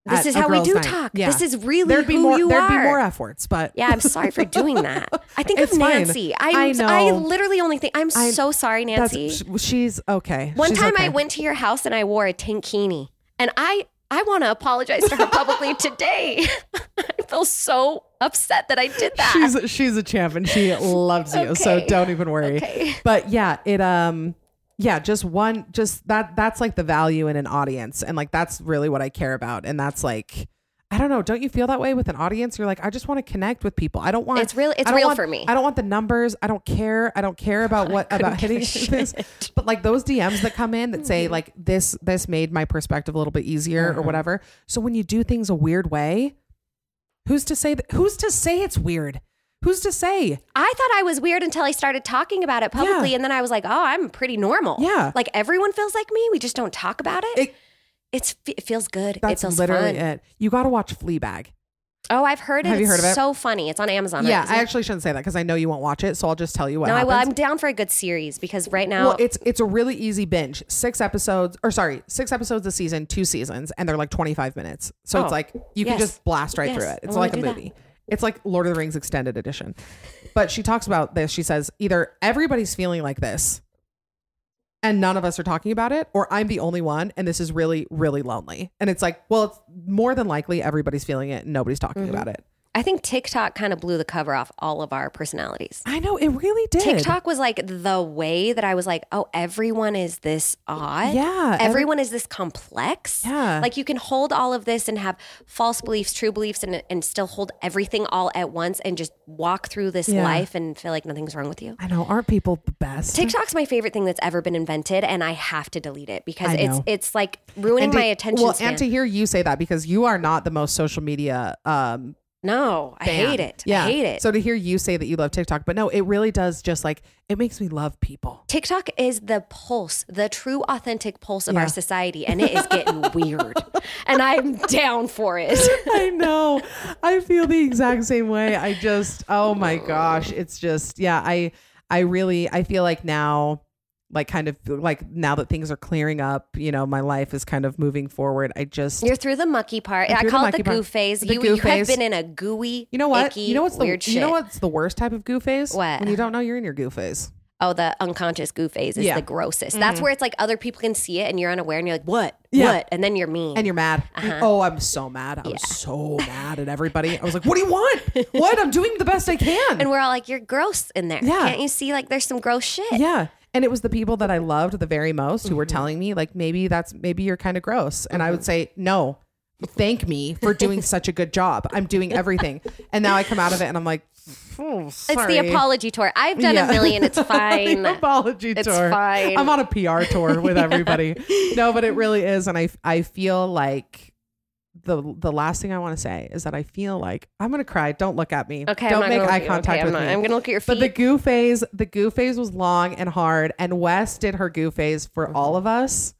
This is how we do night. talk. Yeah. This is really there'd be who more you there'd are. be more efforts, but Yeah, I'm sorry for doing that. I think of It's fine. Nancy. I know. I literally only think I'm I- so sorry, Nancy. she's okay. One She's time I went to your house and I wore a tankini. And I I want to apologize to her publicly today. I feel so upset that I did that. She's she's a champ and she loves you. So don't even worry. Okay. But yeah, it um yeah, just one just that that's like the value in an audience and like that's really what I care about and that's like I don't know. Don't you feel that way with an audience? You're like, I just want to connect with people. I don't want. It's real- it's real want- for me. I don't want the numbers. I don't care. I don't care about what about hitting this. But like those DMs that come in that Mm-hmm. say like this this made my perspective a little bit easier Uh-huh. or whatever. So when you do things a weird way, who's to say that? Who's to say it's weird? Who's to say? I thought I was weird until I started talking about it publicly Yeah. and then I was like, "Oh, I'm pretty normal." Yeah. Like everyone feels like me. We just don't talk about it. It- it's it feels good. That's it feels literally fun. it. You got to watch Fleabag. Oh, I've heard it. Have you It's heard of it? It's so funny. It's on Amazon. yeah, right? I actually shouldn't say that because I know you won't watch it. So I'll just tell you what No, I will. I'm down for a good series because right now well, it's it's a really easy binge. Six episodes, or sorry, six episodes a season, two seasons, and they're like 25 minutes. So Oh, it's like you can just blast right Yes, through it. It's like a do that. movie. It's like Lord of the Rings extended edition. But she talks about this. She says either everybody's feeling like this, and none of us are talking about it, or I'm the only one, and this is really, really lonely. And it's like, well, it's more than likely everybody's feeling it and nobody's talking mm-hmm. about it. I think TikTok kind of blew the cover off all of our personalities. I know it really did. TikTok was like the way that I was like, oh, everyone is this odd. Yeah, every- Everyone is this complex. Yeah. Like you can hold all of this and have false beliefs, true beliefs, and, and still hold everything all at once and just walk through this Yeah. life and feel like nothing's wrong with you. I know, aren't people the best? TikTok's my favorite thing that's ever been invented, and I have to delete it because it's it's like ruining to- my attention Well, span. and to hear you say that because you are not the most social media um no, I fan. hate it. Yeah. I hate it. So to hear you say that you love TikTok, but no, it really does just like it makes me love people. TikTok is the pulse, the true authentic pulse of Yeah. our society, and it is getting weird. And I'm down for it. I know. I feel the exact same way. I just oh my gosh, it's just yeah, I I really I feel like now like kind of like now that things are clearing up, you know, my life is kind of moving forward. I just You're through the mucky part. The call it the mucky part. goo phase. The you, goo you phase. have been in a gooey, You know what? icky, you know what's the weird you know what's the worst type of goo phase? What? When you don't know you're in your goo phase. Oh, the unconscious goo phase is Yeah. the grossest. That's mm-hmm. where it's like other people can see it and you're unaware and you're like, what? Yeah. What? And then you're mean. And you're mad. Uh-huh. Oh, I'm so mad. I was so mad at everybody. I was like, what do you want? What? I'm doing the best I can. and we're all like, you're gross in there. Yeah. Can't you see like there's some gross shit? Yeah. And it was the people that I loved the very most who were mm-hmm. telling me, like, maybe that's maybe you're kind of gross. And I would uh-huh. say, no, thank me for doing such a good job. I'm doing everything. And now I come out of it and I'm like, oh, It's sorry. the apology tour. I've done Yeah. a million. It's fine. the apology It's tour. fine. I'm on a PR tour with everybody. no, but it really is. And I, I feel like the the last thing I want to say is that I feel like I'm gonna cry. Don't look at me. Okay, Don't make eye look at you. contact Okay, I'm with not- me. I'm gonna look at your feet. But the goo phase, the goo phase was long and hard, and Wes did her goo phase for Mm-hmm. all of us.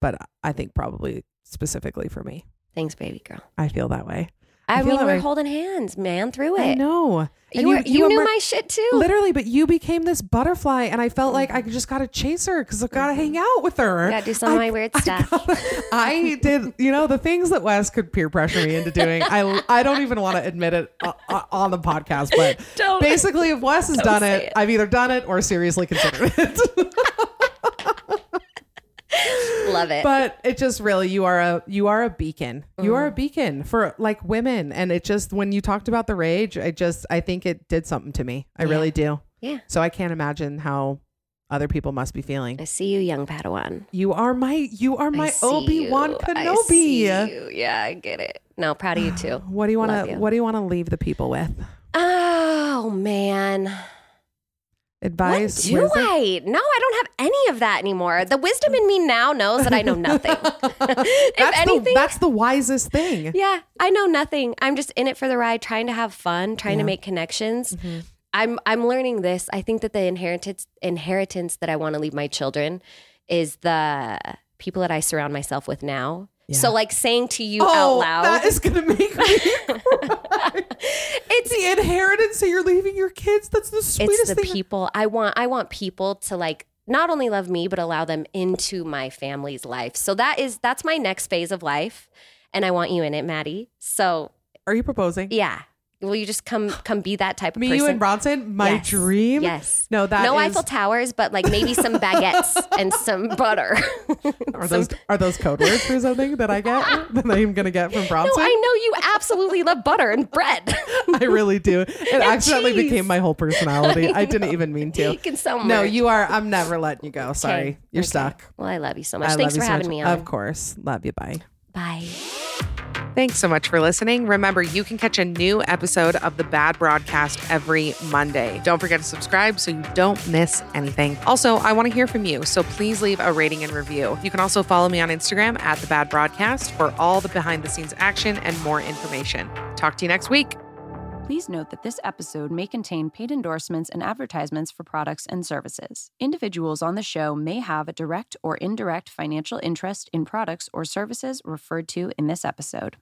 But I think probably specifically for me, Thanks, baby girl. I feel that way. I, feel mean, we're way. holding hands, man, through it. I know. You, were, you, knew emer- my shit too. Literally, but you became this butterfly, and I felt like I just got to chase her because I got to hang out with her. Mm-hmm. Gotta do some of my weird I stuff. gotta- I did, you know, the things that Wes could peer pressure me into doing. I I don't even want to admit it uh, uh, on the podcast, but Don't- basically, if Wes has done it, it. I've either done it or seriously considered it. Love it. but it just really you are a you are a beacon you are a Mm. beacon for like women and it just when you talked about the rage i just i think it did something to me i really do yeah. so i can't imagine how other people must be feeling I see you, young Padawan. you are my you are my obi-wan kenobi I see you. Yeah, I get it. No, proud of you too. what do you want to what do you want to leave the people with Oh man. Advice what do wisdom? I? No, I don't have any of that anymore. The wisdom in me now knows that I know nothing. if that's anything, the that's the wisest thing yeah, I know nothing. I'm just in it for the ride, trying to have fun, trying to make connections. Mm-hmm. I'm I'm learning this. I think that the inheritance inheritance that I want to leave my children is the people that I surround myself with now. So like saying to you out oh loud, that is gonna make me it's the inheritance that you're leaving your kids that's the sweetest it's the thing people I want. I want people to like not only love me but allow them into my family's life. So that is that's my next phase of life, and I want you in it, Maddie. So are you proposing yeah, will you just come come be that type of Me, person? you, and Bronson, my Yes. dream. Yes. No, that no is- Eiffel Towers, but like maybe some baguettes and some butter. Are those are those code words for something that I get that I'm gonna get from no, Bronson? I know you absolutely love butter and bread. I really do. It accidentally cheese. became my whole personality. I, didn't even mean to. You can sell No, you are. I'm never letting you go. Sorry, you're stuck. Well, I love you so much. I Thanks love for you so having much. me on. Of course, love you. Bye. Bye. Thanks so much for listening. Remember, you can catch a new episode of the Bad Broadcast every Monday. Don't forget to subscribe so you don't miss anything. Also, I want to hear from you, so please leave a rating and review. You can also follow me on Instagram at the Bad Broadcast for all the behind the scenes action and more information. Talk to you next week. Please note that this episode may contain paid endorsements and advertisements for products and services. Individuals on the show may have a direct or indirect financial interest in products or services referred to in this episode.